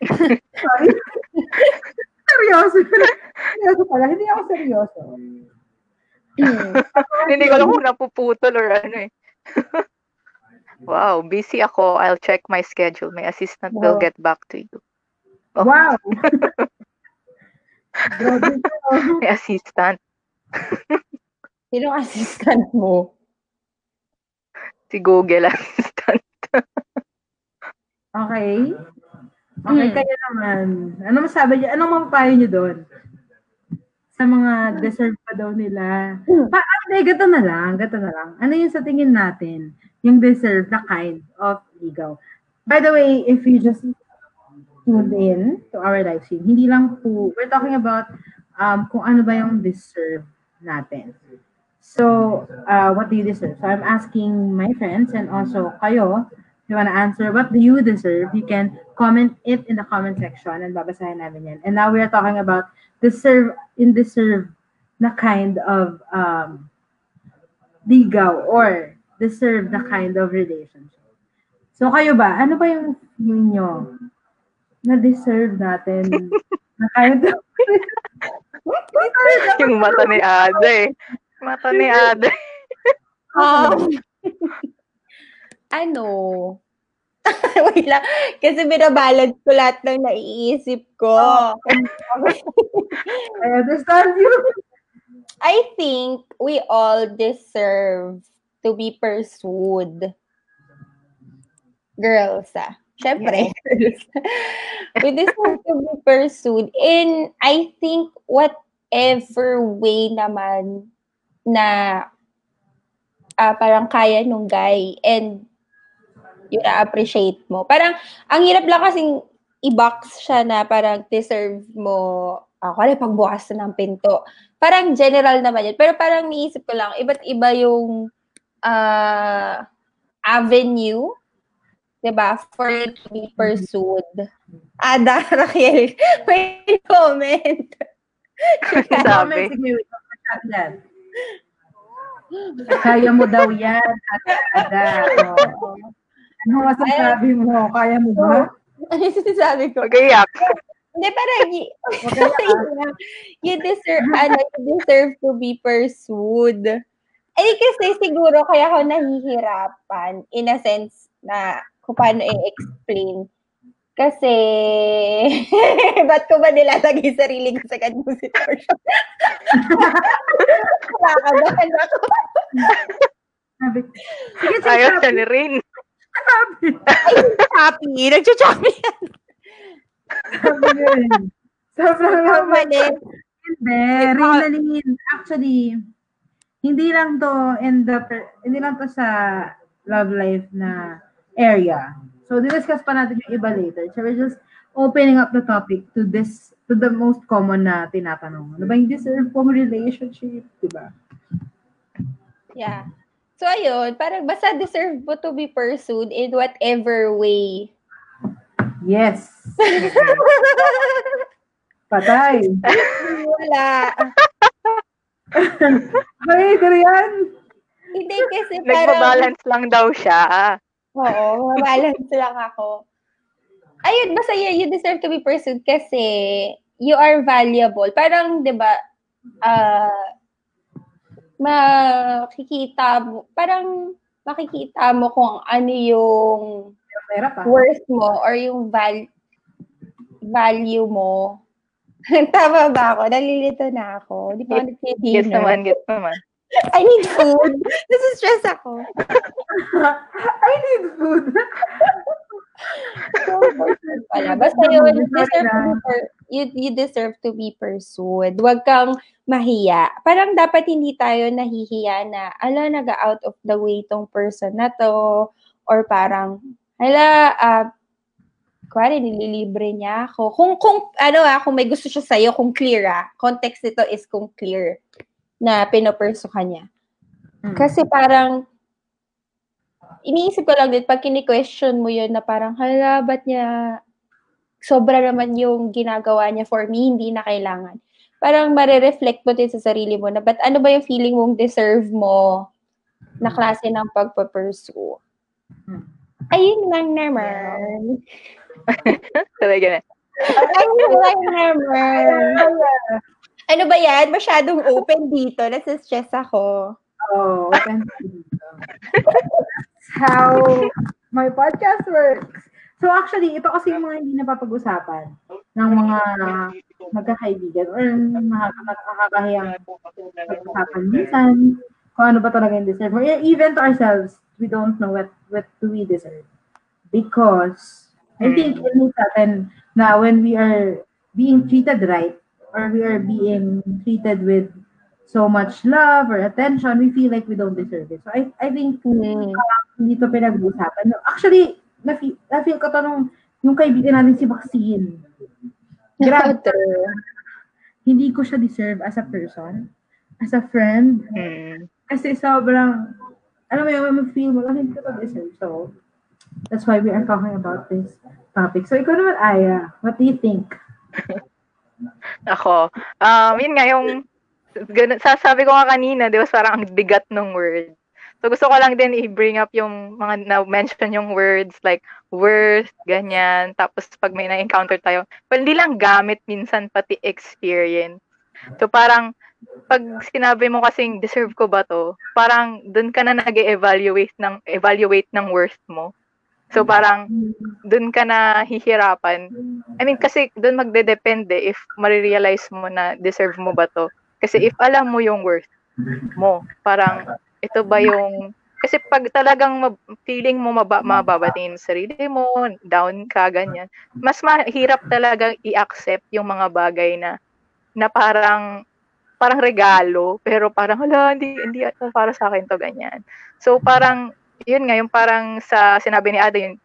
Sorry. seryoso. seryoso pala. Hindi ako seryoso. Hindi ko alam kung napuputol or ano eh. wow, busy ako. I'll check my schedule. My assistant will Wow. get back to you. Oh. Wow. My assistant. Sino assistant mo? Si Google Assistant. Okay. Okay, Hmm. kayo naman. Ano masabi niyo? Anong mapapayo niyo doon? Sa mga deserve pa daw nila. Hmm. Pa, ah, hindi, gato na lang. Gato na lang. Ano yung sa tingin natin? Yung deserve na kind of ligaw. By the way, if you just tuned in to our live stream, hindi lang po, we're talking about um, kung ano ba yung deserve natin. So, uh, what do you deserve? So, I'm asking my friends and also kayo, you want to answer, what do you deserve? You can comment it in the comment section and babasahin namin yan. And now we are talking about deserve, in deserve na kind of um, ligaw or deserve na kind of relationship. So kayo ba, ano ba yung yun nyo na deserve natin na kind of yung mata ni Ada eh. Mata ni Ada. Um, ano? Wait lang. Kasi binabalance ko lahat ng naiisip ko. I understand you. I think we all deserve to be pursued. Girls, ah. Siyempre, girls. we deserve to be pursued. And I think whatever way naman na ah, parang kaya nung guy and yun na-appreciate mo. Parang, ang hirap lang kasing i-box siya na parang deserve mo, ako uh, pagbukas na ng pinto. Parang general naman yun. Pero parang niisip ko lang, iba't iba yung ah, avenue, 'di ba for it to be pursued. Ada, Raquel, may comment. Sabi. Kaya mo daw yan, Ada. Oo. Ano masasabi mo? Kaya mo ba? ano yung sinasabi ko? Mag-iyak. Hindi, parang y- you deserve, ano, you deserve to be pursued. Eh, kasi siguro kaya ako nahihirapan in a sense na kung paano i-explain. Kasi, ba't ko ba nilalagay sarili ko sa ganung sitwasyon? Nakakabahan ako. Sabi, sige, sige, Ayaw siya ni Rin. Sabi. Ay, happy. Nagcha-choppy yan. Sabi niya rin. Sobrang Ang naman. Hindi, Rinalyn, actually, hindi lang to in the, hindi lang to sa love life na area. So, discuss pa natin yung iba later. So, we're just opening up the topic to this, to the most common na tinatanong. Ano ba yung deserve kong relationship? Diba? Yeah. So, ayun, parang basta deserve mo to be pursued in whatever way Yes. Patay. Wala. Ay, Dorian. Hindi kasi parang... Nagbabalance lang daw siya. Oo, mabalance lang ako. Ayun, basta you, you deserve to be pursued kasi you are valuable. Parang, di ba, ah, makikita mo, parang makikita mo kung ano yung Pera pa. worth mo or yung val- value mo. Tama ba ako? Nalilito na ako. Di pa ako Gets nagtitino. naman, gets naman. I need food. Nasa-stress ako. I need food. Wala. Basta yun, you deserve, to be per- you, you deserve to be pursued. Huwag kang mahiya. Parang dapat hindi tayo nahihiya na, ala, nag-out of the way tong person na to. Or parang, ala, uh, kuwari, nililibre niya ako. Kung, kung, ano ah, kung may gusto siya sa'yo, kung clear ah, context nito is kung clear na pinopursu ka niya. Mm. Kasi parang, iniisip ko lang din, pag kini-question mo yun na parang, hala, ba't niya, sobra naman yung ginagawa niya for me, hindi na kailangan. Parang marereflect mo din sa sarili mo na, ba't ano ba yung feeling mong deserve mo na klase ng pagpapursue? Hmm. Ayun lang naman. Talaga na. Ayun lang naman. Ano ba yan? Masyadong open dito. Nasa-stress ako. Oh, open to dito. How my podcast works. So actually, ito kasi yung mga hindi napapag-usapan ng mga magkakaibigan or nakakahiyang pag-usapan minsan kung ano ba talaga yung deserve. Or even to ourselves, we don't know what what do we deserve. Because I think it means natin na when we are being treated right or we are being treated with so much love or attention, we feel like we don't deserve it. So I I think Hmm. hindi to pinag-uusapan. Actually, na-feel, na-feel ko to nung yung kaibigan natin si Maxine. Grabe. Hindi ko siya deserve as a person, as a friend. Hmm. Kasi sobrang, alam mo yun, mag-feel mo lang, hindi ko to deserve. So, that's why we are talking about this topic. So, ikaw naman, Aya, what do you think? Ako. Um, yun nga, yung, ganun, sasabi ko nga kanina, di ba, parang ang bigat ng word. So, gusto ko lang din i-bring up yung mga na-mention yung words like worth, ganyan. Tapos, pag may na-encounter tayo, well, hindi lang gamit minsan, pati experience. So, parang, pag sinabi mo kasing deserve ko ba to, parang dun ka na nag-evaluate ng, evaluate ng worth mo. So, parang, dun ka na hihirapan. I mean, kasi dun magde-depende if marirealize mo na deserve mo ba to. Kasi if alam mo yung worth mo, parang ito ba yung kasi pag talagang feeling mo maba, mababatiin sa sarili mo, down ka, ganyan, mas mahirap talaga i-accept yung mga bagay na na parang parang regalo, pero parang, hala, hindi, hindi para sa akin to, ganyan. So, parang, yun nga, yung parang sa sinabi ni Ada, yung,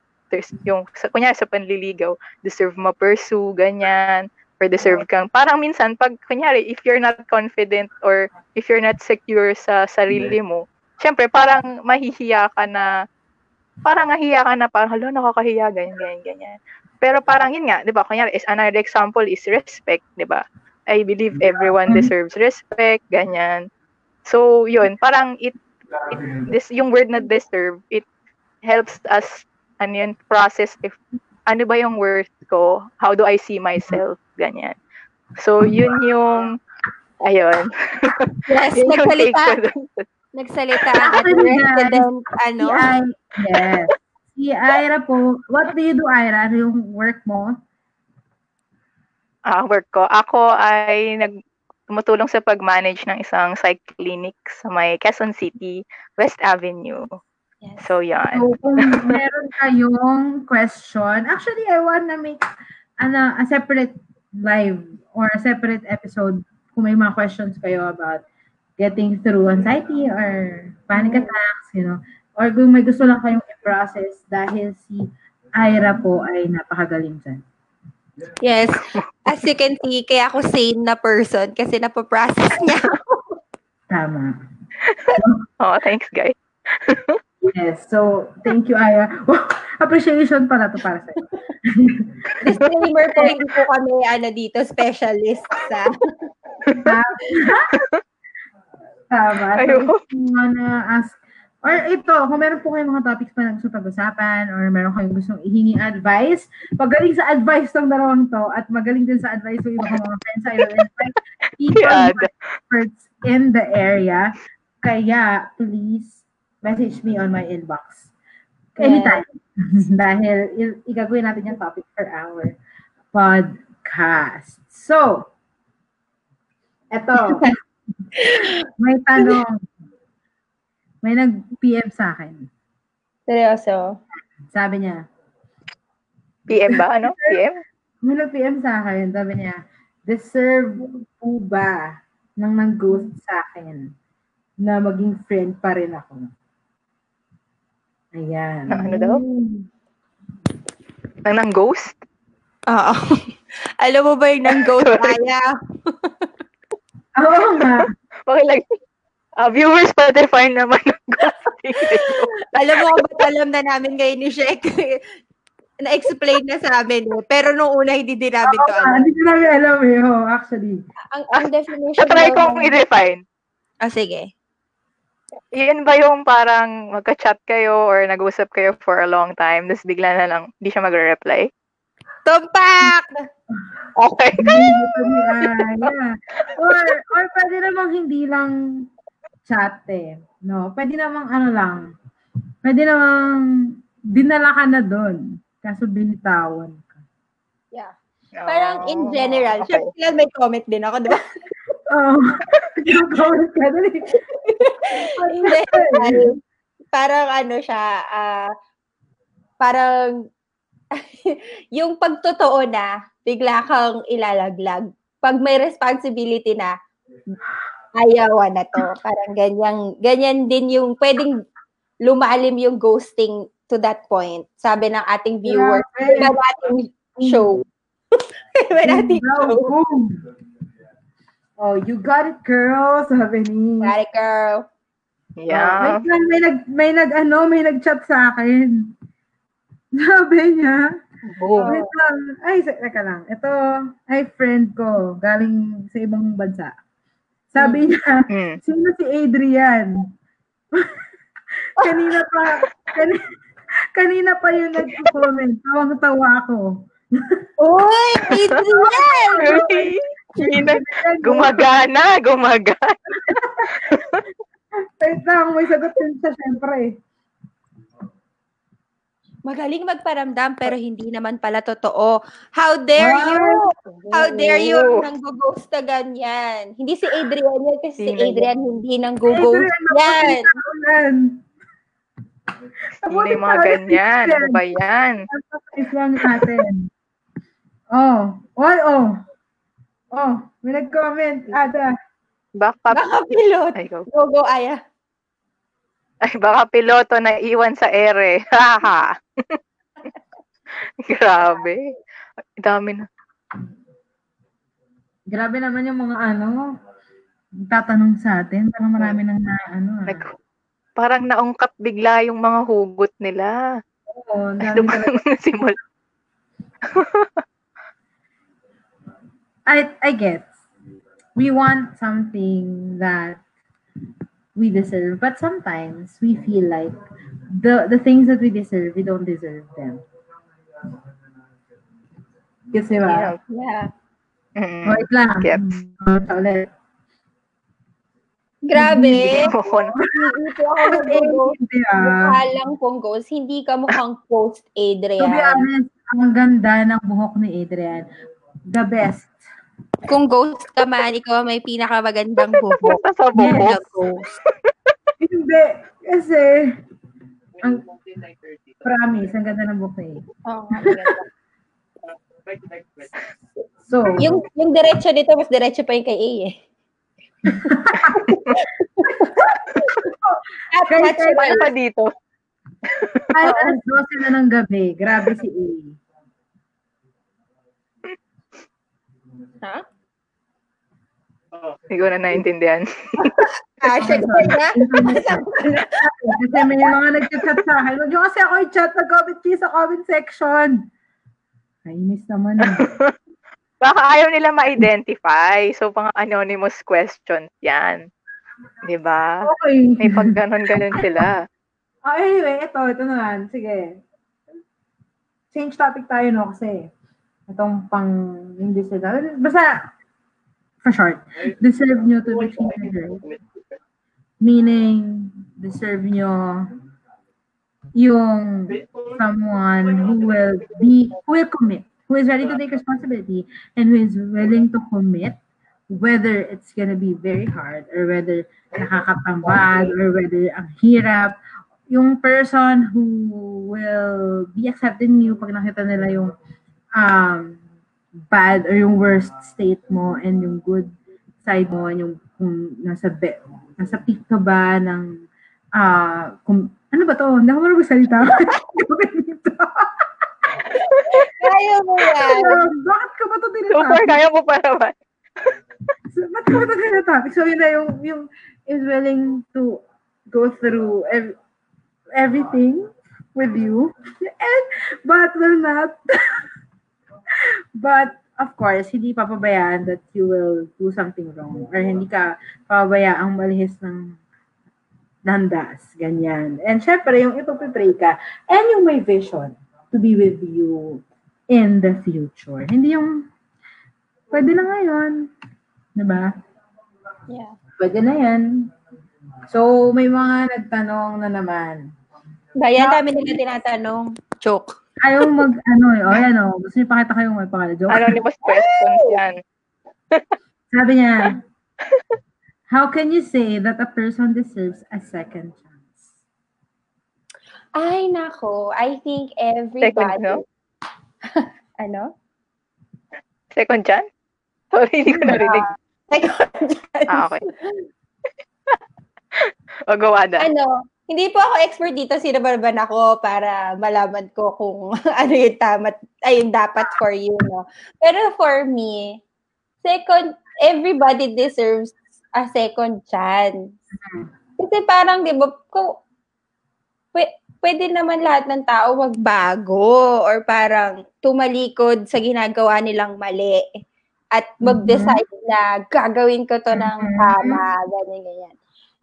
yung sa, kunyari sa panliligaw, deserve mo pursue, ganyan, or deserve kang, parang minsan, pag, kunyari, if you're not confident or if you're not secure sa sarili mo, syempre, parang mahihiya ka na, parang nahiya ka na, parang, hala, nakakahiya, ganyan, ganyan, ganyan. Pero parang yun nga, di ba, kunyari, is another example is respect, di ba? I believe everyone deserves respect, ganyan. So, yun, parang it, it this, yung word na deserve, it helps us, ano yun, process if, ano ba yung worth ko? How do I see myself? Ganyan. So, yun yung, ayun. Yes, Yun nagsalita. Nagsalita ang guys, resident, Si ano? Ay, yes. Si Ira po, what do you do, Ira? Ano yung work mo? Ah, work ko. Ako ay nag tumutulong sa pag-manage ng isang psych clinic sa may Quezon City, West Avenue. Yes. So, yan. So, kung meron kayong question, actually, I wanna make ano, a separate live or a separate episode kung may mga questions kayo about getting through anxiety or panic attacks, you know, or kung may gusto lang kayong i-process dahil si Ira po ay napakagaling dyan. Yes. As you can see, kaya ako sane na person kasi napaprocess niya. Tama. Oh, thanks, guys. Yes. So, thank you, Aya. Appreciation pala to para sa'yo. Disclaimer po, hindi po kami ano dito, specialist sa Tama. So, Ayun. if you wanna ask, or ito, kung meron po kayong mga topics pa na gusto pag-usapan, or meron kayong gustong ihingi advice, magaling sa advice ng dalawang to, at magaling din sa advice ng ibang mga friends, I will invite people experts in the area. Kaya, please, message me on my inbox. Anytime. Dahil igagawin natin yung topic for our podcast. So, eto. may tanong. May nag-PM sa akin. seryoso. Sabi niya, PM ba? Ano? PM? may nag-PM sa akin. Sabi niya, deserve po ba nang nang-ghost sa akin na maging friend pa rin ako? Ayan. Na ano daw? Nang nang ghost? Oo. Alam mo ba yung nang ghost kaya? Oo nga. Okay lang. Ah, viewers pa define naman ng ghosting. Alam mo ba't alam na namin ngayon ni Shek? Na-explain na sa amin eh. Pero nung una, hindi din namin to Ah, alam. Hindi ko namin alam eh. Oh, actually. Ang, ang definition Try daw kong ng- i-define. Ah, sige. Yan ba yung parang magka-chat kayo or nag-usap kayo for a long time, tapos bigla na lang, hindi siya magre-reply? Tumpak! Okay. Aya. Or, or pwede namang hindi lang chat eh. No? Pwede namang ano lang. Pwede namang dinala ka na doon. Kaso binitawan ka. Yeah. Parang in Oh, general, okay. syempre may comment din ako, di ba? Oo. Ginagawin ka in general, parang ano siya, ah, parang yung pagtotoo na, bigla kang ilalaglag. Pag may responsibility na, ayawan na to. Parang ganyan, ganyan din yung pwedeng lumalim yung ghosting to that point. Sabi ng ating viewers, Grabe. iba nating show. iba nating Wow, show. Oh, you got it, girl. Sabi ni. Sorry, girl. Oh, Yeah. wait lang, may nag may nag ano, may nag-chat sa akin. Sabi niya, wait lang. Ay, sa- teka lang. Ito, ay friend ko, galing sa ibang bansa. Sabi niya, Mm. sino si Adrian? kanina pa, kanina, kanina pa yung nag-comment. Tawang-tawa ako. Uy, Adrian! Gumagana, gumagana. Wait lang, may sagot din siya, syempre. Magaling magparamdam pero hindi naman pala totoo. How dare Wow. you? How dare you nang ghost na ganyan? Hindi si Adrian yan kasi si? Adrian hindi nang ghost yan. Yung mga ganyan? Ano ba yan? Is lang natin. Oh. Oy, oh. Oh, may nag-comment. Ada. Baka, Baka pilot. ay, go. Go, go, Aya. Ay, baka piloto na iwan sa ere. Haha. Grabe. Dami na. Grabe naman yung mga ano, tatanong sa atin. Parang marami nang na, ano. ah. Nag, parang naungkat bigla yung mga hugot nila. Oo, Ay, dami simula. I, I get. We want something that we deserve, but sometimes we feel like the the things that we deserve, we don't deserve them. Kasi ba? Yeah. Yeah. Mm. Wait lang. Gets. Ulit. Grabe. Hindi po ako mag-ghost. Mukha lang pong ghost. Hindi ka mukhang ghost, To be Adrian. honest, ang ganda ng buhok ni Adrian. The best. Kung ghost ka man, ikaw ang may pinakamagandang buhok. Sa buhok. ghost. Hindi. Kasi, ang promise, ang ganda ng buhok ni Oo nga, maganda. So, Yung, yung diretso nito, mas diretso pa yung kay A eh. At Kay- much pa dito? alas 12 na ng gabi, grabe si A. Ha? Hindi ko na naintindihan. Ah, check ko na. Kasi may mga nag-chat sa akin. Huwag kasi ako i-chat. Mag-comment kayo sa comment section. Kainis naman. eh. Baka ayaw nila ma-identify. So, pang anonymous questions yan. Di ba? Okay. May pag ganon-ganon sila. Oh, anyway, ito, ito naman. Sige. Change topic tayo, no? Kasi itong pang hindi sila. Basta, for short, deserve nyo to be treated. Meaning, deserve nyo yung someone who will be, who will commit, who is ready to take responsibility, and who is willing to commit, whether it's gonna be very hard, or whether nakakapambad, or whether ang hirap, yung person who will be accepting you pag nakita nila yung um, bad or yung worst state mo and yung good side mo and yung kung nasa be, nasa peak ka ba ng ah kung ano ba to? Hindi ako marunong magsalita. Kaya mo yan. Bakit ka ba to Super, tinatapos? kaya mo pa naman. Ba't ka ba ito tinatapik? So, yun na yung, yung is willing to go through ev- everything with you. And, but will not. but, of course, hindi papabayaan that you will do something wrong. Or hindi ka papabayaang malihis ng landas. Ganyan. And syempre, yung ipapipray ka. And yung may vision to be with you in the future. Hindi yung pwede na ngayon. Diba? Yeah. Pwede na yan. So, may mga nagtanong na naman. Gaya, dami nila tinatanong. Joke. Ayaw mag, ano eh, o yan o, gusto niyo pakita kayong may pangalan. Joke. Anonymous questions yan. Sabi niya, how can you say that a person deserves a second chance? Ay, nako. I think Second, everybody... no? ano? Second chance? Sorry, hindi ko narinig. Second chance. Ah, okay. o, gawada. ano, hindi po ako expert dito, sinabarban ako para malaman ko kung ano yung tama, ay yung dapat for you, no? Pero for me, second, everybody deserves a second chance. Kasi parang, di ba, kung, pwe- pwede naman lahat ng tao magbago or parang tumalikod sa ginagawa nilang mali at mag-decide na gagawin ko to ng tama, ganyan, ganyan.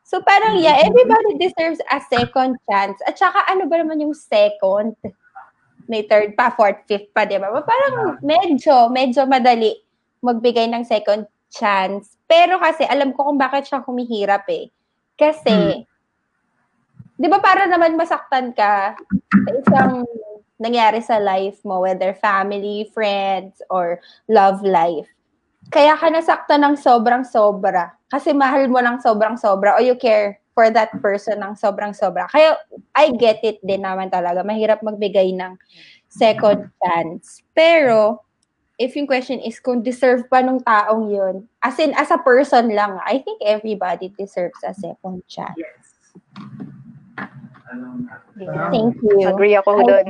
So parang, yeah, everybody deserves a second chance. At saka ano ba naman yung second? May third pa, fourth, fifth pa, di ba? Parang medyo, medyo madali magbigay ng second chance. Pero kasi alam ko kung bakit siya humihirap eh. Kasi, di ba para naman masaktan ka sa isang nangyari sa life mo, whether family, friends, or love life. Kaya ka nasaktan ng sobrang-sobra. Kasi mahal mo ng sobrang-sobra o you care for that person ng sobrang-sobra. Kaya I get it din naman talaga. Mahirap magbigay ng second chance. Pero, if yung question is kung deserve pa nung taong yun, as in, as a person lang, I think everybody deserves a second chance. Yes. Yeah. Thank you. Agree ako doon.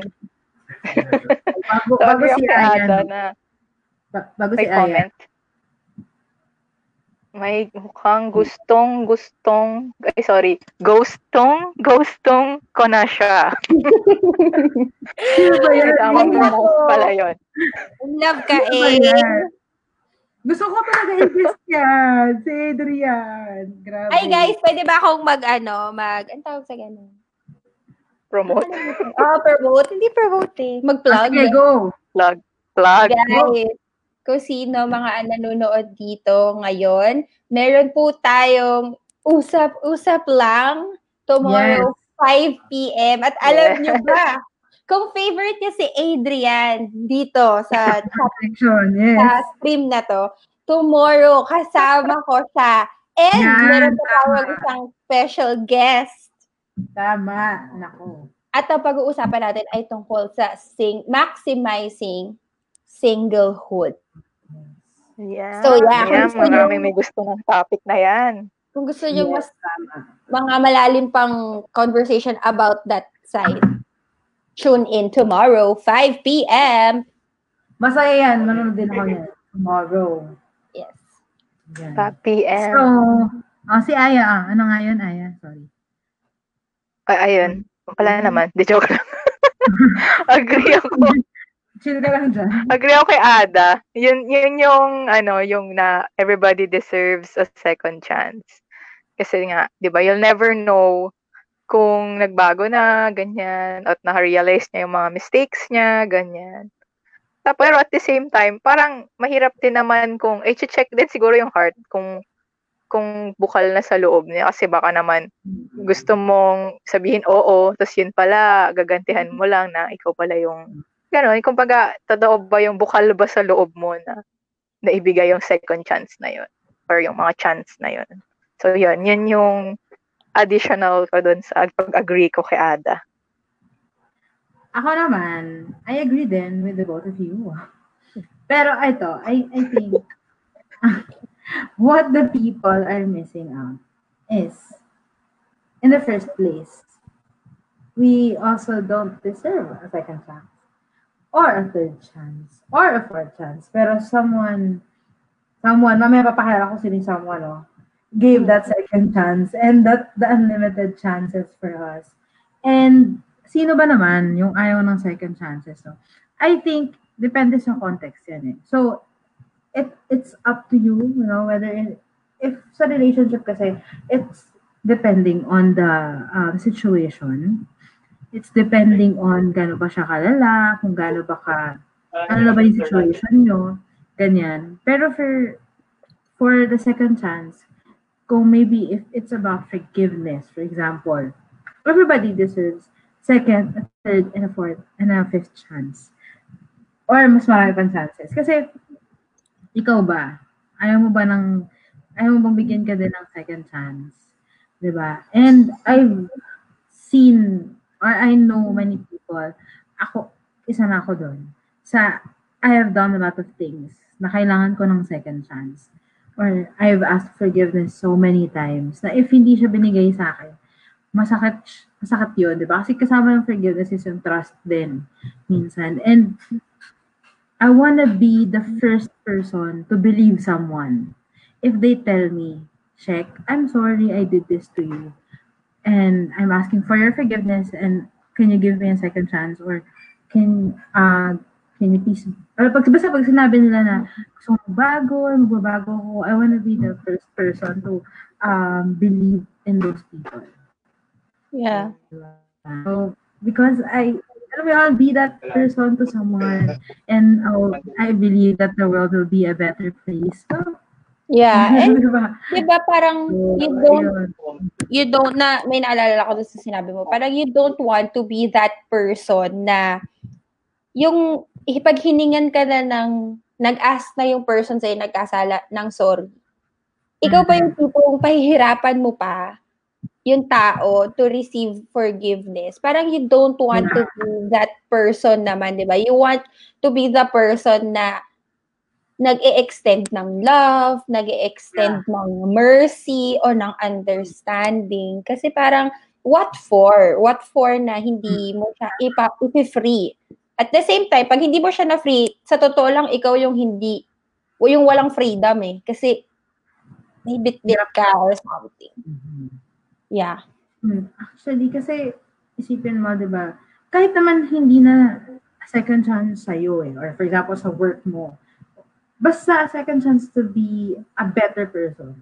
Bago, So, bago si kay Aya, Ada no? na Ba- bago si may Aya. comment. May mukhang gustong, gustong, ay sorry, ghostong, ghostong ko na siya. Sino ba yan? Sino pronounce pala yun. Love ka ba eh. Gusto ko talaga i-guess yan. Si Adrian. Grabe. Ay guys, pwede ba akong mag ano, mag, ang tawag sa ganun? Promote, Oh, promote. Hindi promote eh. Ah, Mag-plug. Sige, go. plug, plug. Guys, kung sino mga nanonood dito ngayon, meron po tayong usap-usap lang tomorrow 5 p.m. At alam Yes. nyo ba, kung favorite niya si Adrian dito sa, Section, sa yes. stream na to, tomorrow kasama ko siya. And Yan, meron pa tama. isang special guest. Tama. Nako. At ang pag-uusapan natin ay tungkol sa sing maximizing singlehood. Yeah. So, yeah, yeah kung gusto maraming nyo- may gusto ng topic na yan. Kung gusto nyo mas Tama. mga malalim pang conversation about that side, tune in tomorrow, 5 p.m. Masaya yan. Manonood din ako niyan. Tomorrow. Yes. Yan. 5 p.m. So, oh, si Aya. Ah. Ano nga yun, Aya? Sorry. Ay, ayun. Wala naman. Di joke lang. Agree ako. Chill ka lang dyan. Agree ako kay Ada. Yun, yun yung, ano, yung na everybody deserves a second chance. Kasi nga, di ba, you'll never know kung nagbago na, ganyan, at na-realize niya yung mga mistakes niya, ganyan. Pero at the same time, parang mahirap din naman kung, eh, check din siguro yung heart kung kung bukal na sa loob niya kasi baka naman gusto mong sabihin oo, tapos yun pala, gagantihan mo lang na ikaw pala yung gano'n. Kumbaga, totoo ba yung bukal ba sa loob mo na naibigay yung second chance na yun or yung mga chance na yun. So yun, yun yung additional ko dun sa pag-agree ko kay Ada. Ako naman, I agree din with the both of you. Pero ito, I, I think what the people are missing out is, in the first place, we also don't deserve a second chance or a third chance or a fourth chance. Pero someone, someone, mamaya papakilala ko sino someone, oh, gave that second chance and that the unlimited chances for us. And sino ba naman yung ayaw ng second chances? No? I think, depende sa context yan eh. So, it it's up to you, you know, whether in, if sa relationship kasi, it's depending on the um, situation. It's depending on gaano ba siya kalala, kung gaano ba ka, ano na ba yung situation nyo, ganyan. Pero for, for the second chance, kung maybe if it's about forgiveness, for example, everybody deserves second, a third, and a fourth, and a fifth chance. Or mas marami pang chances. Kasi, ikaw ba? Ayaw mo ba ng, ayaw mo bang bigyan ka din ng second chance? ba? And I've seen, or I know many people, ako, isa na ako doon, sa, I have done a lot of things na kailangan ko ng second chance. Or I've asked forgiveness so many times na if hindi siya binigay sa akin, masakit, masakit yun, di ba? Kasi kasama ng forgiveness is yung trust din, minsan. And I want to be the first person to believe someone. If they tell me, check, I'm sorry I did this to you. And I'm asking for your forgiveness and can you give me a second chance or can uh can you please or pag basta pag sinabi nila na gusto kong bago, magbabago ako, I want to be the first person to um believe in those people. Yeah. So, because I, mo yun, I'll be that person to someone and I'll, I believe that the world will be a better place. So, Yeah. And diba? di ba parang So, you don't you don't na may naalala ko sa sinabi mo. Parang you don't want to be that person na yung pag hiningan ka na ng nag-ask na yung person sa'yo nagkasala ng sorry. Ikaw pa yung tipong pahihirapan mo pa yung tao to receive forgiveness. Parang you don't want to be that person naman, di ba? You want to be the person na nag-e-extend ng love, nag-e-extend ng mercy o ng understanding. Kasi parang, what for? What for na hindi mo siya ipa, ipi-free? At the same time, pag hindi mo siya na-free, sa totoo lang, ikaw yung hindi, o yung walang freedom eh. Kasi, may bit-bit ka or something. Yeah. Hmm. Actually, kasi isipin mo, di ba, kahit naman hindi na second chance sa'yo eh, or for example, sa work mo, basta a second chance to be a better person.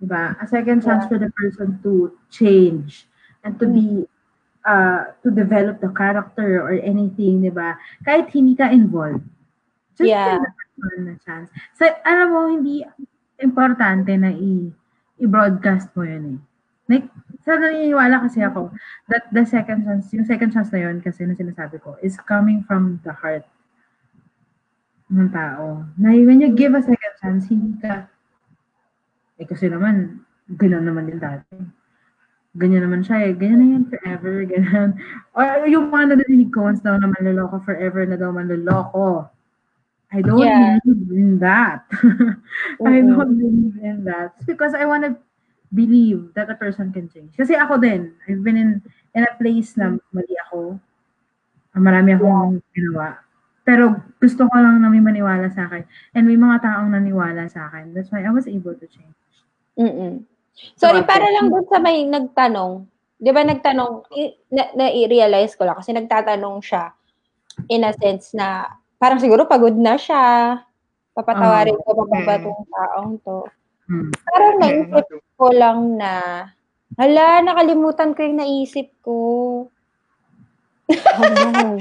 Di ba? A second chance for the person to change and to be, uh, to develop the character or anything, di ba? Kahit hindi ka involved. Just Yeah. give the person a chance. Sa, alam mo, hindi importante na i- i-broadcast mo yun eh. Like, sa naniniwala kasi ako that the second chance, yung second chance na yun kasi na sinasabi ko is coming from the heart ng tao. Na when you give a second chance, hindi ka, eh kasi naman, gano'n naman din dati. Ganyan naman siya eh. Ganyan na yan forever. Ganyan. Or yung mga narinig ko once daw na manloloko forever na daw manloloko. I don't Yeah. believe in that. I don't believe in that. It's because I want to believe that a person can change. Kasi ako din, I've been in in a place na mali ako. Marami akong ginawa. Pero gusto ko lang na may maniwala sa akin. And may mga taong naniwala sa akin. That's why I was able to change. Mm-mm. Sorry, Bakit? para lang doon sa may nagtanong. Di ba nagtanong, i- na, na-realize ko lang kasi nagtatanong siya. in a sense na parang siguro pagod na siya. Papatawarin ko pa ba tong taong to. Hmm. Parang naisip ko lang na, hala, nakalimutan ko yung naisip ko.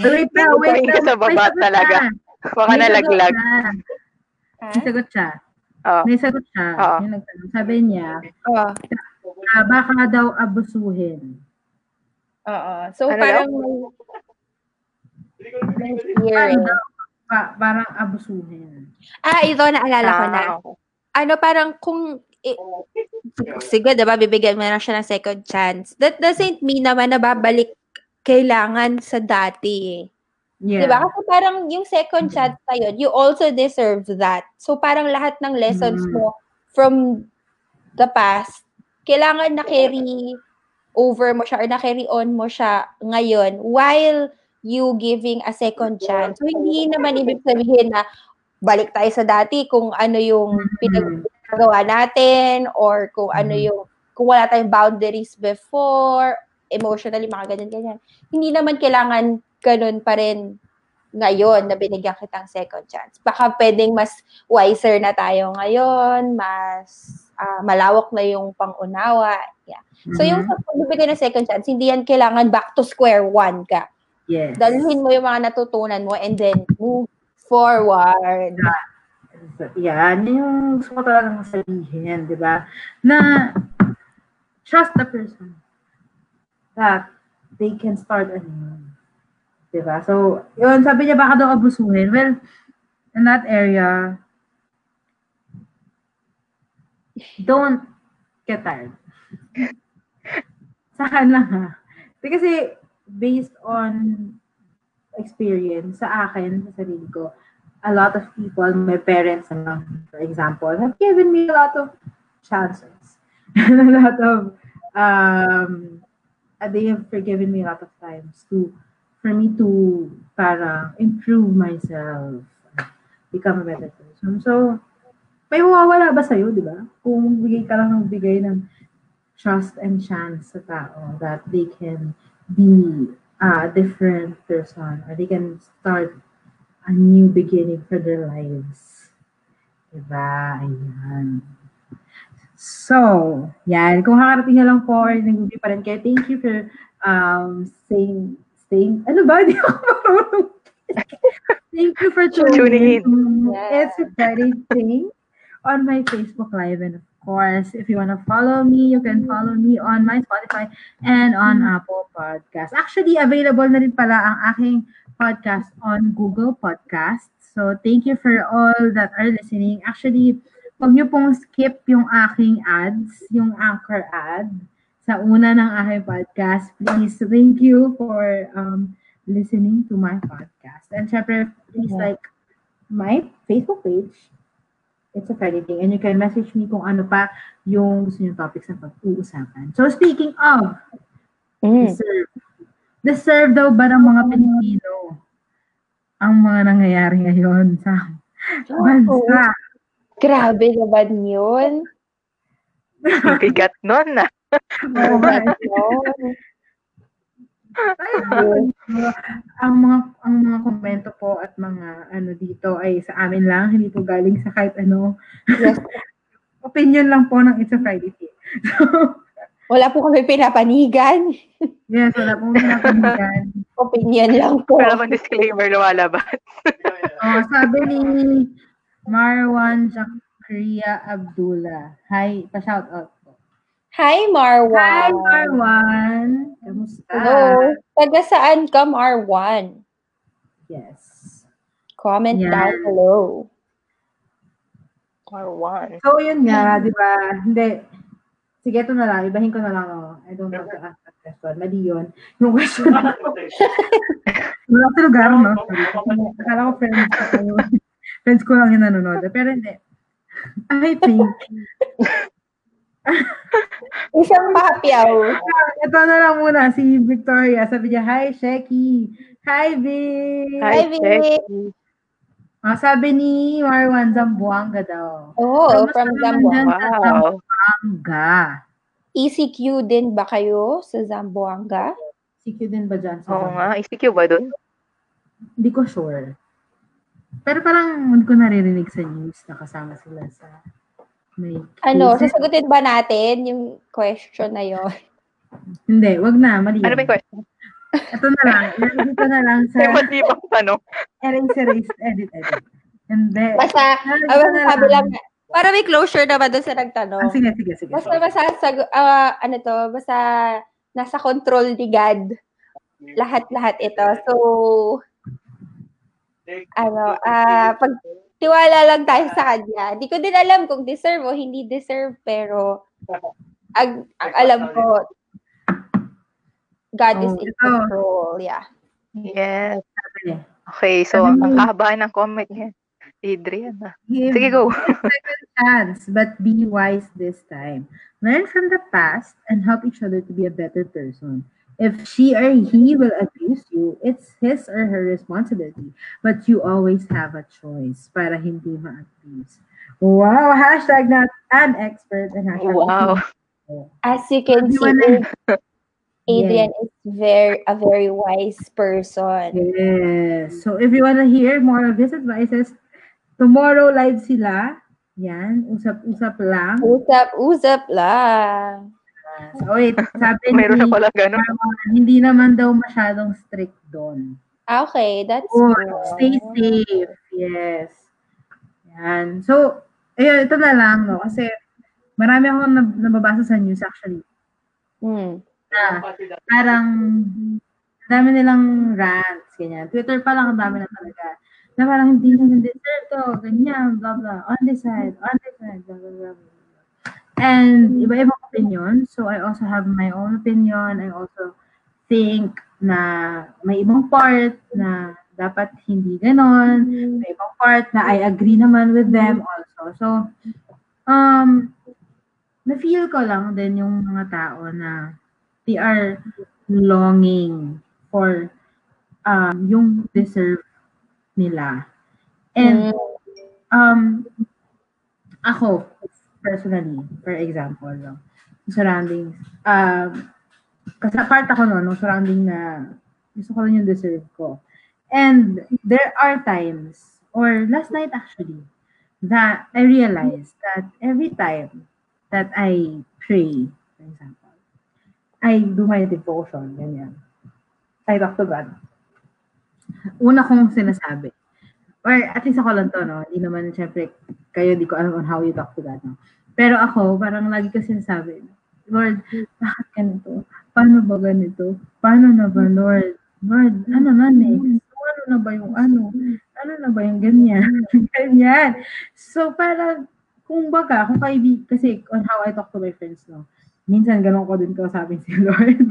Wait na, wait ka sa baba talaga. Baka nalaglag. siya. May sagot siya. Oo. May sagot siya. Yung nagtanong. Sabi niya, Oh, ah, baka daw abusuhin. oo. So, Ano parang. Parang pa- parang abusuhin. Ah, ito, naalala ko na. Ah, ano parang kung eh, siguro, diba, bibigyan mo na siya ng second chance. That doesn't mean naman na babalik kailangan sa dati. Yeah. Diba? Kasi parang yung second chance na yun, you also deserve that. So parang lahat ng lessons Mm. mo from the past, kailangan na carry over mo siya or na carry on mo siya ngayon while you giving a second chance. So hindi naman ibig sabihin na balik tayo sa dati kung ano yung pinagawa natin or kung ano yung kung wala tayong boundaries before, emotionally, mga ganyan-ganyan. Hindi naman kailangan ganun pa rin ngayon na binigyan kitang second chance. Baka pwedeng mas wiser na tayo ngayon, mas ah, malawak na yung pangunawa. Yeah. So yung Mhm. pagbibigay ng second chance, hindi yan kailangan back to square one ka. Yes. Dalhin mo yung mga natutunan mo and then move forward. Yan, yun yung gusto ko talagang sabihin, di ba? Na trust the person that they can start anew. Di ba? So, yun, sabi niya baka daw abusuhin. Well, in that area, don't get tired. Sa akin lang ha. Kasi based on experience, sa akin, sa sarili ko, a lot of people, my parents, for example, have given me a lot of chances. a lot of, um, they have forgiven me a lot of times to, for me to, para improve myself, become a better person. So, may mawawala ba sa'yo, di ba? Kung bigay ka lang ng bigay ng trust and chance sa tao that they can be a different person or they can start a new beginning for their lives. Diba? Ayan. So, yan. Kung kakarating nyo lang po or nag pa rin kayo, thank you for um, staying, staying, ano ba? Di ako marunong. Thank you for tuning, Tuning in. Yeah. It's a Friday thing on my Facebook Live. And of course, if you want to follow me, you can follow me on my Spotify and on Apple Podcasts. Actually, available na rin pala ang aking podcast on Google Podcasts. So, thank you for all that are listening. Actually, huwag niyo pong skip yung aking ads, yung anchor ad sa una ng aking podcast. Please, thank you for um, listening to my podcast. And syempre, please Yeah. like my Facebook page. It's a Friday thing. And you can message me kung ano pa yung gusto niyo topics na pag-uusapan. So, speaking of Mm. deserve, deserve daw ba ng mga Pilipino ang mga nangyayari ngayon sa bansa? Grabe naman yun. Bigat nun ah. Oo nga. Yun. ang mga ang mga komento po at mga ano dito ay sa amin lang, hindi po galing sa kahit ano. Yes. Opinion lang po ng It's a Friday Tea. Wala po kami pinapanigan. yes, wala pong pinapanigan. Opinion lang po. Wala bang disclaimer lumalabas? Oh, sabi ni Marwan Zakria Abdullah. Hi, pa-shout out po. Hi, Marwan. Hi, Marwan. Kamusta? Hello. Taga saan ka, Marwan? Yes. Comment Yan. down below. One. So, yun nga, di ba? Hindi. Sige, ito na lang. Ibahin ko na lang. Oh. I don't want to ask that question. Mali yun. Yung question. Wala sa lugar, no? Akala ko friends. Friends ko lang yung nanonood. Pero hindi. I think, Isang papyaw. ito na lang muna. Si Victoria. Sabi niya, Hi, Sheki. Hi, Vic. Hi, Vic. Ah, sabi ni Marwan, Zamboanga daw. Oh, Kamusta from Zamboanga. Wow. Zamboanga? ECQ din ba kayo sa Zamboanga? CQ din ba dyan? sa Oo nga. ECQ ba dun? hindi ko sure. Pero parang hindi ko naririnig sa news na kasama sila sa may Ano, cases. sasagutin ba natin yung question na yon? Hindi, wag na, mali. Ano ba yung question? Ito na lang, ko na lang sa May matibang tanong. erase, erase, edit, edit. Hindi. Basta, Ilalagay ah, sabi lang, para may closure naman doon sa Ah, nagtanong. sige, sige, sige. Basta, basta, sag- ah, ano to, basta nasa control ni God lahat-lahat ito. So, ano, ah, pag tiwala lang tayo sa kanya. Di ko din alam kung deserve o hindi deserve, pero ang, ang alam ko, God is Oh, in ito. control. Yeah. Yes. Okay, so ang mo- kahaba ng comment niya. Adrian ah. Give Sige, go. second chance, but be wise this time. Learn from the past and help each other to be a better person. If she or he will abuse you, it's his or her responsibility. But you always have a choice para hindi ma-abuse. Wow! Hashtag not an expert and hashtag Wow. As you can see, Everyone- Adrian is very a very wise person. Yes. So if you wanna hear more of his advices, tomorrow live sila. Yan, usap-usap lang. Usap-usap lang. So wait, sabi Meron ni na pala ganun. hindi naman daw masyadong strict doon. Ah, Okay, that's Oh, good. stay safe. Yes. Yan. So, ayun, ito na lang, no? Kasi marami akong nab- nababasa sa news actually. Hmm. Na parang ang dami nilang rants, ganyan. Twitter pa lang ang dami na talaga. Na parang hindi na deserve to, ganyan, blah, blah. On this side, on this side, blah, blah, blah. And iba-ibang opinion. So, I also have my own opinion. I also think na may ibang part na dapat hindi ganon. May ibang part na I agree naman with them also. So, um, na-feel ko lang din yung mga tao na they are longing for um, yung deserve nila. And um, ako, personally, for example, no, surroundings, um, kasi part ako no, nung surrounding na gusto ko rin yung deserve ko. And there are times, or last night actually, that I realized that every time that I pray, for example, I do my devotion, ganyan. I talk to God. Una kong sinasabi, or at least ako lang to, no? Hindi naman, syempre, kayo, di ko alam on how you talk to God, no? Pero ako, parang lagi ko sinasabi, Lord, bakit ganito? Paano ba ganito? Paano na ba, Lord? Lord, ano na next? Ano na ba yung ano? Ano na ba yung ganyan? ganyan. So, parang, kung baga, kung kaibig, kasi on how I talk to my friends, no? Minsan, ganun ko din kausapin si Lord.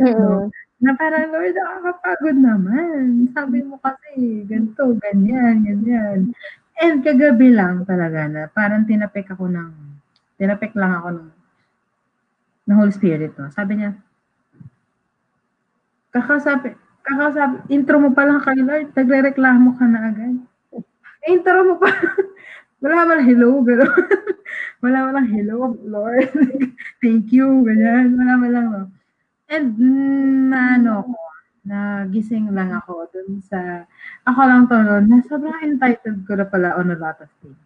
no? Na parang, Lord, nakakapagod naman. Sabi mo kasi, ganito, ganyan, ganyan. And kagabi lang talaga na parang tinapik ako ng, tinapik lang ako ng, ng Holy Spirit, no? Sabi niya, kakasabi, kakasabi, intro mo pa lang kay Lord, nagre-reklamo ka na agad. Intro mo pa. Wala man hello, gano'n. Wala man lang hello, Lord. Thank you, ganyan. Wala man lang, no? And, na ano ko, nagising lang ako dun sa, ako lang to noon, na sobrang entitled ko na pala on a lot of things.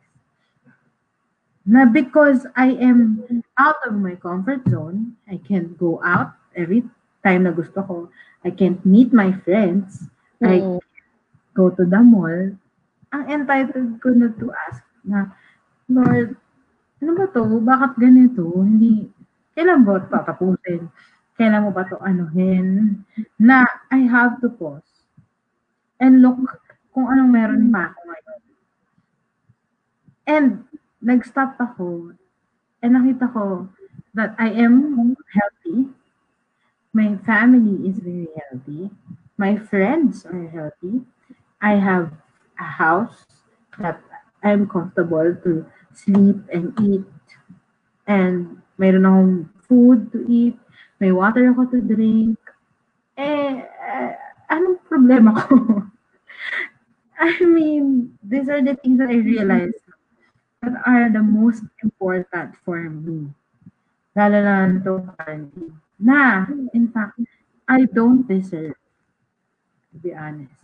Na because I am out of my comfort zone, I can't go out every time na gusto ko. I can't meet my friends. I Mm. go to the mall. Ang entitled ko na to ask na, Lord, ano ba to? Bakit ganito? Hindi, kailan ba tatapusin? Kailan mo ba to anuhin? Na I have to pause and look kung anong meron pa ako ngayon. And nag-stop ako and nakita ko that I am healthy. My family is very healthy. My friends are healthy. I have a house that I'm comfortable to sleep and eat. And mayroon akong food to eat. May water ako to drink. Eh, eh anong problema ko? I mean, these are the things that I realized that are the most important for me. Lalo na quarantine. Na, in fact, I don't deserve, to be honest.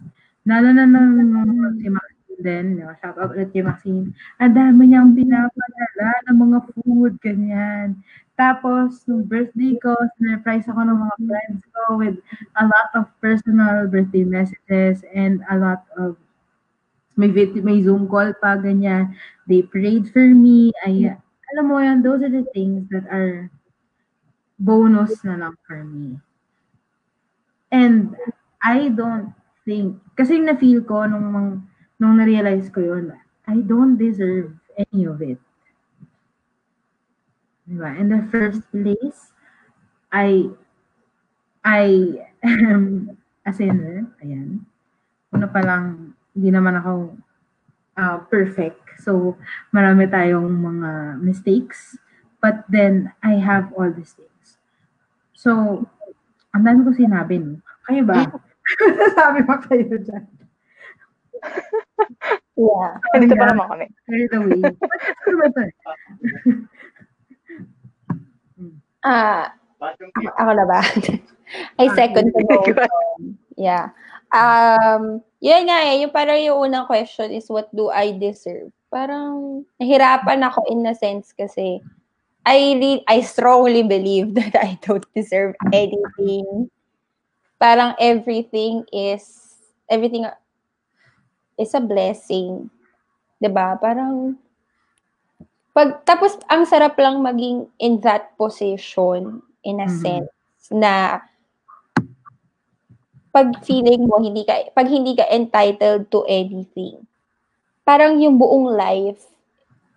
Lalo na nung si Maxine din, no? shout out ulit kay Maxine. Ang dami niyang pinapadala ng mga food, ganyan. Tapos, nung birthday ko, sinurprise ako ng mga friends ko with a lot of personal birthday messages and a lot of may, may Zoom call pa, ganyan. They prayed for me. Ay, alam mo yan, those are the things that are bonus na lang for me. And I don't think, kasi na-feel ko nung, nung na-realize ko yun, I don't deserve any of it. Diba? In the first place, I, I am a sinner. Ayan. Una pa lang, hindi naman ako uh, perfect. So, marami tayong mga mistakes. But then, I have all these things. So, ang dami ko sinabi, no? Kayo ba? Sabi pa kayo dyan. Yeah. Dito pa naman kami. Carried away. Ano ba ito? Ah, ako, ako na ba? I second the motion. Yeah. Um, yun nga eh, yung parang yung unang question is what do I deserve? Parang nahirapan ako in a sense kasi I re- I strongly believe that I don't deserve anything. Parang everything is everything is a blessing. 'Di ba? Parang pag tapos ang sarap lang maging in that position in a Mhm. sense na pag feeling mo hindi ka pag hindi ka entitled to anything parang yung buong life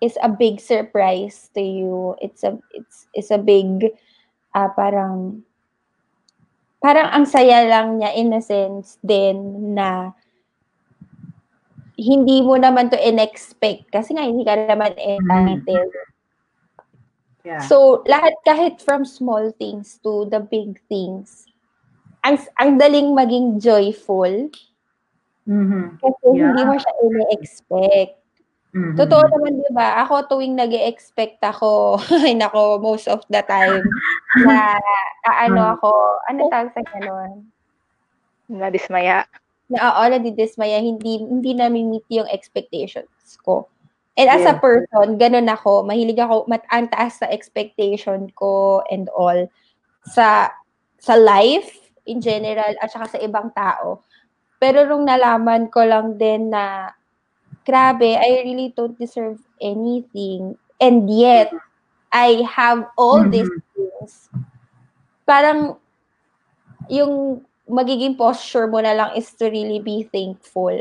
is a big surprise to you it's a it's it's a big ah parang parang ang saya lang niya in a sense din na hindi mo naman to in-expect kasi nga hindi ka naman entitled. Yeah. So, lahat kahit from small things to the big things, ang, ang daling maging joyful Mhm. kasi Yeah. hindi mo siya in-expect. Mhm. Totoo naman, di ba? Ako tuwing nag expect ako, ay nako, most of the time, na ano ako, ano tawag sa ganon? Nadismaya. Na oo, nadidismaya, hindi, hindi namin meet yung expectations ko. And as a Yeah. person, ganun ako, mahilig ako, mat ang taas sa expectation ko and all sa sa life in general at saka sa ibang tao. Pero nung nalaman ko lang din na grabe, I really don't deserve anything and yet I have all these things. Parang yung magiging posture mo na lang is to really be thankful.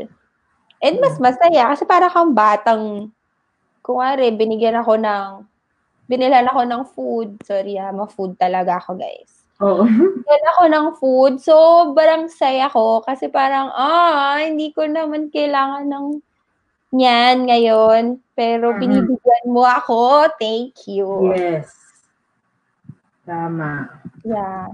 And mas masaya kasi para kang batang kunwari binigyan ako ng binilan ako ng food. Sorry ah, ma-food talaga ako guys. Oo. Binigyan ako ng food. Sobrang saya ko kasi parang ah, hindi ko naman kailangan ng niyan ngayon. Pero Mhm. binibigyan mo ako. Thank you. Yes. Tama. Yeah.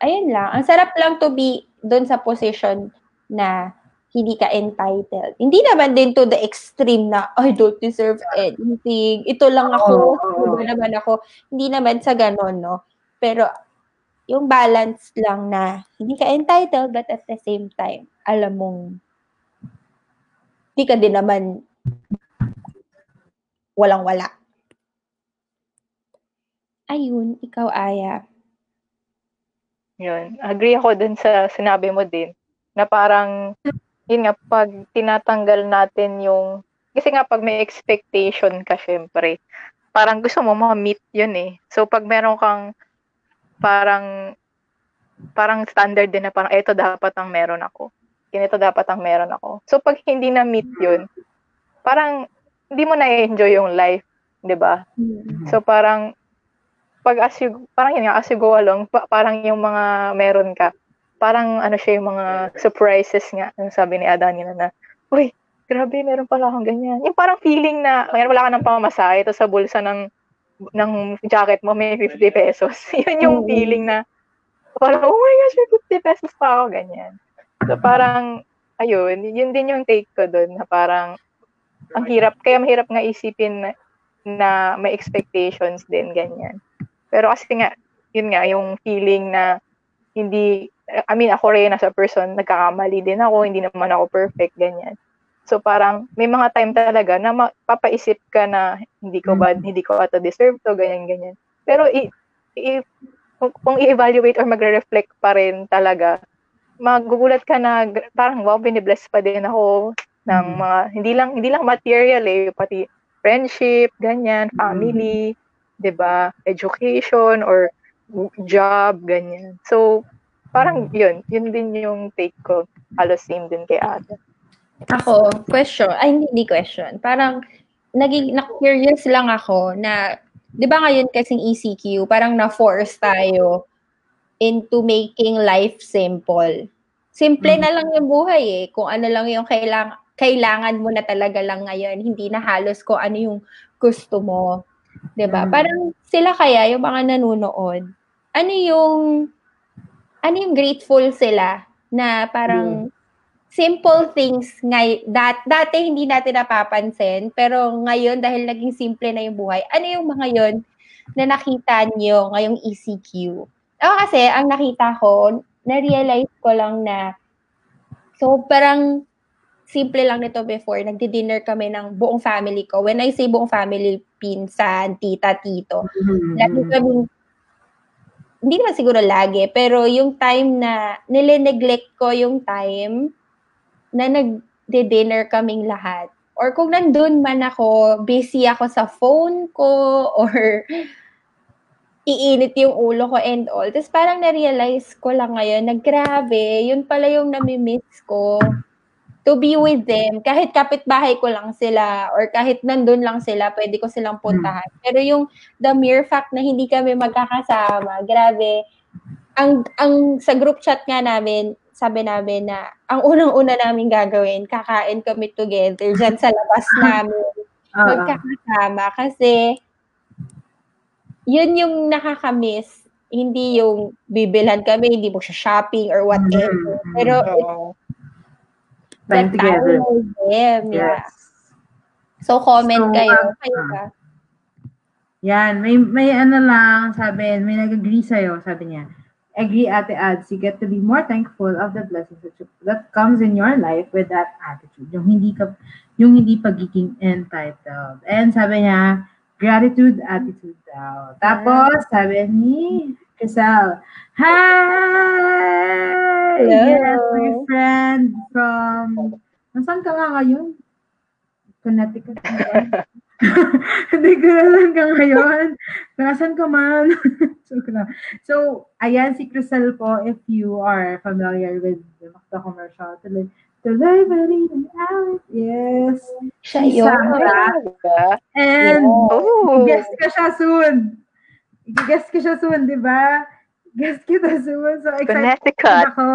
Ayun lang. Ang sarap lang to be doon sa position na hindi ka entitled. Hindi naman din to the extreme na, I don't deserve anything. Ito lang ako. Iba naman ako. Hindi naman sa ganon, no? Pero, yung balance lang na hindi ka entitled but at the same time, alam mong hindi ka din naman walang-wala. Ayun, ikaw, Aya. Yun. Agree ako dun sa sinabi mo din na parang yun nga pag tinatanggal natin yung kasi nga pag may expectation ka syempre parang gusto mo ma-meet yun eh. So pag meron kang parang parang standard din na parang ito dapat ang meron ako. Ganito dapat ang meron ako. So pag hindi na meet yun, parang hindi mo na-enjoy yung life, 'di ba? So parang pag as you, parang yun nga, as you go along, pa- parang yung mga meron ka, parang ano siya yung mga surprises nga, yung sabi ni Adani na na, uy, grabe, meron pala akong ganyan. Yung parang feeling na, ngayon wala ka ng pamasahe, ito sa bulsa ng ng jacket mo may 50 pesos. yun yung Mm. feeling na, parang, oh my gosh, may 50 pesos pa ako, ganyan. So parang, ayun, yun din yung take ko doon, na parang, ang hirap, kaya mahirap nga isipin na, na may expectations din, ganyan. Pero kasi nga, yun nga, yung feeling na hindi, I mean, ako rin as a person, nagkakamali din ako, hindi naman ako perfect, ganyan. So parang may mga time talaga na mapapaisip ka na hindi ko ba, Mm. hindi ko ata deserve to, ganyan, ganyan. Pero i, i, kung, kung i-evaluate or magre-reflect pa rin talaga, magugulat ka na parang wow, binibless pa din ako ng Mm. mga, hindi lang, hindi lang material eh, pati friendship, ganyan, family, 'di ba education or job, ganyan. So, parang yun, yun din yung take ko. Halos same din kay Ada. Ako, question. Ay, hindi question. Parang, naging, na-curious lang ako na, di ba ngayon kasing ECQ, parang na-force tayo into making life simple. Simple Mm. na lang yung buhay eh. Kung ano lang yung kailangan, kailangan mo na talaga lang ngayon. Hindi na halos kung ano yung gusto mo. 'Di ba? Mm. Parang sila kaya, yung mga nanonood, ano yung, ano yung grateful sila na parang simple things ngay dat dati hindi natin napapansin pero ngayon dahil naging simple na yung buhay ano yung mga yon na nakita niyo ngayong ECQ ako kasi ang nakita ko na-realize ko lang na so parang simple lang nito before nagdi-dinner kami ng buong family ko when I say buong family pinsan tita tito lagi kaming hindi naman siguro lagi, pero yung time na nile-neglect ko yung time na nag-dinner kaming lahat. Or kung nandun man ako, busy ako sa phone ko or iinit yung ulo ko and all. Tapos parang na-realize ko lang ngayon na grabe, yun pala yung nami-miss ko to be with them. Kahit kapitbahay ko lang sila or kahit nandun lang sila, pwede ko silang puntahan. Pero yung the mere fact na hindi kami magkakasama, grabe. Ang ang sa group chat nga namin, sabi namin na ang unang-una namin gagawin, kakain kami together dyan sa labas namin. Oo. Magkakasama kasi yun yung nakakamiss. Hindi yung bibilhan kami, hindi mo siya shopping or whatever. Mhm. Pero Oo. Time the together. time with them, yeah. Yes. So, comment So, kayo. ah, kayo ba? Yan, may may ano lang, sabi, may nag-agree sa'yo, sabi niya. Agree, Ate Ads, you get to be more thankful of the blessings that, you- that comes in your life with that attitude. Yung hindi ka, yung hindi pagiging entitled. And sabi niya, gratitude attitude daw. Tapos, sabi ni Crisel, Hi! Hello. Yes, my friend from, nasaan ka nga ngayon? Connecticut. ba? Hindi ko na lang ka ngayon. Nasaan ka man? so, so, ayan si Crisel po, if you are familiar with the commercial, tuloy, tuloy, very out. Yes. Siya Si yun. Talaga? And, Oh. guest ka siya soon. Guest ka siya soon, di ba? Guest kita soon. So, excited Connecticut. ako.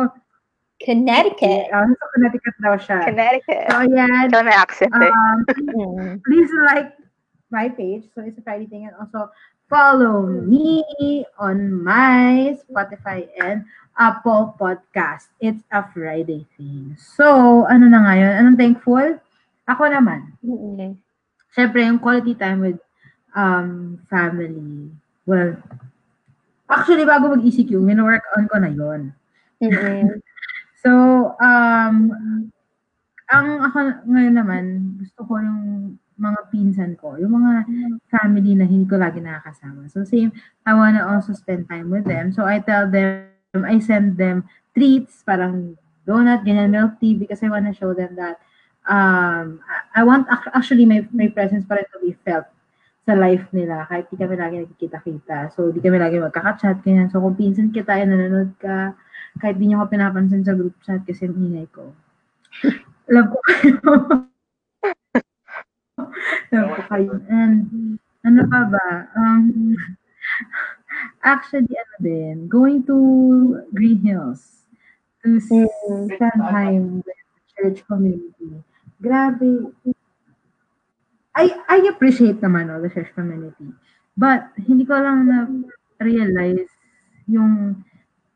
Connecticut. Uh, sa Connecticut daw siya. Connecticut. So, ayan. Ikaw may accent eh. Um, Mm. please like my page. So it's a Friday thing. And also follow me on my Spotify and Apple Podcast. It's a Friday thing. So, ano na ngayon? Anong thankful? Ako naman. Mm. Siyempre, yung quality time with um, family. Well, actually, bago mag-ECQ, wino-work on ko na yon Mm. So, um, ang ako ngayon naman, gusto ko yung mga pinsan ko, yung mga family na hindi ko lagi nakakasama. So, same, I wanna also spend time with them. So, I tell them, I send them treats, parang donut, ganyan, milk tea, because I wanna show them that um, I want, ac- actually, my, my presence pa rin to be felt sa life nila, kahit di kami lagi nagkikita-kita. So, di kami lagi magkaka-chat, ganyan. So, kung pinsan kita, ay nanonood ka, kahit di nyo ako pinapansin sa group chat kasi ang ingay ko. Love ko kayo. Love ko kayo. And, ano pa ba? Um, actually, ano din, going to Green Hills to spend time with church community. Grabe. I I appreciate naman no, the church community. But hindi ko lang na realize yung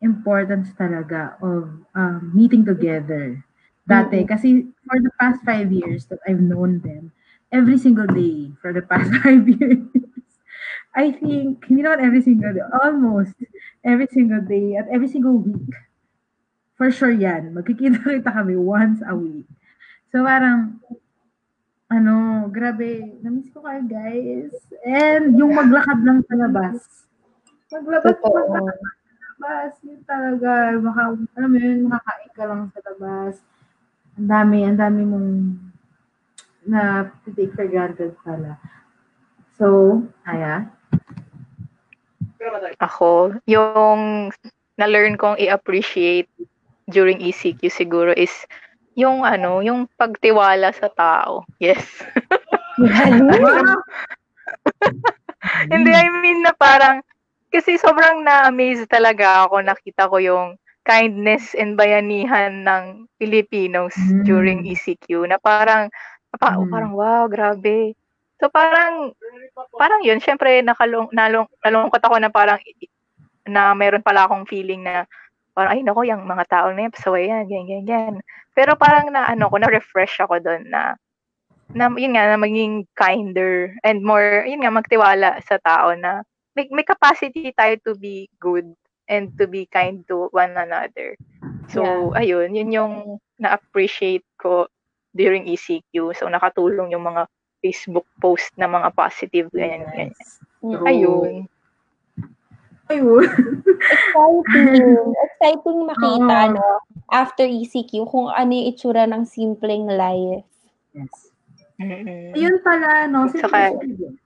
importance talaga of um, meeting together. Dati, kasi for the past five years that I've known them, every single day for the past five years, I think, hindi naman every single day, almost every single day at every single week, for sure yan. Magkikita-kita kami once a week. So parang, ano, grabe, namiss ko kayo guys. And yung maglakad lang sa labas. Maglabas, Totoo. maglakad lang sa labas. Yun talaga, maka, alam mo yun, makakain ka lang sa labas. Ang dami, ang dami mong na take for granted pala. So, Aya? Ako, yung na-learn kong i-appreciate during ECQ siguro is yung ano, yung pagtiwala sa tao. Yes. Hindi, I mean na parang, kasi sobrang na-amaze talaga ako. Nakita ko yung kindness and bayanihan ng Filipinos Mm. during ECQ na parang, pa, Mm. parang wow, grabe. So parang, parang yun, syempre nakalung, nalung, nalungkot ako na parang, na meron pala akong feeling na, parang, ay nako, yung mga tao na yan, pasaway yan, ganyan, ganyan, ganyan. Pero parang na, ano ko, na-refresh ako doon na, na yun nga, na maging kinder and more, yun nga, magtiwala sa tao na may, may capacity tayo to be good and to be kind to one another. So, ayun, yun yung na-appreciate ko during ECQ. So, nakatulong yung mga Facebook post na mga positive, ganyan, ganyan. True. Ayun. Ayun. Exciting. Exciting makita, Oo. no? After ECQ, kung ano yung itsura ng simpleng life. Yes. Mm-mm. Ayun pala, no? Saka- Simplicity.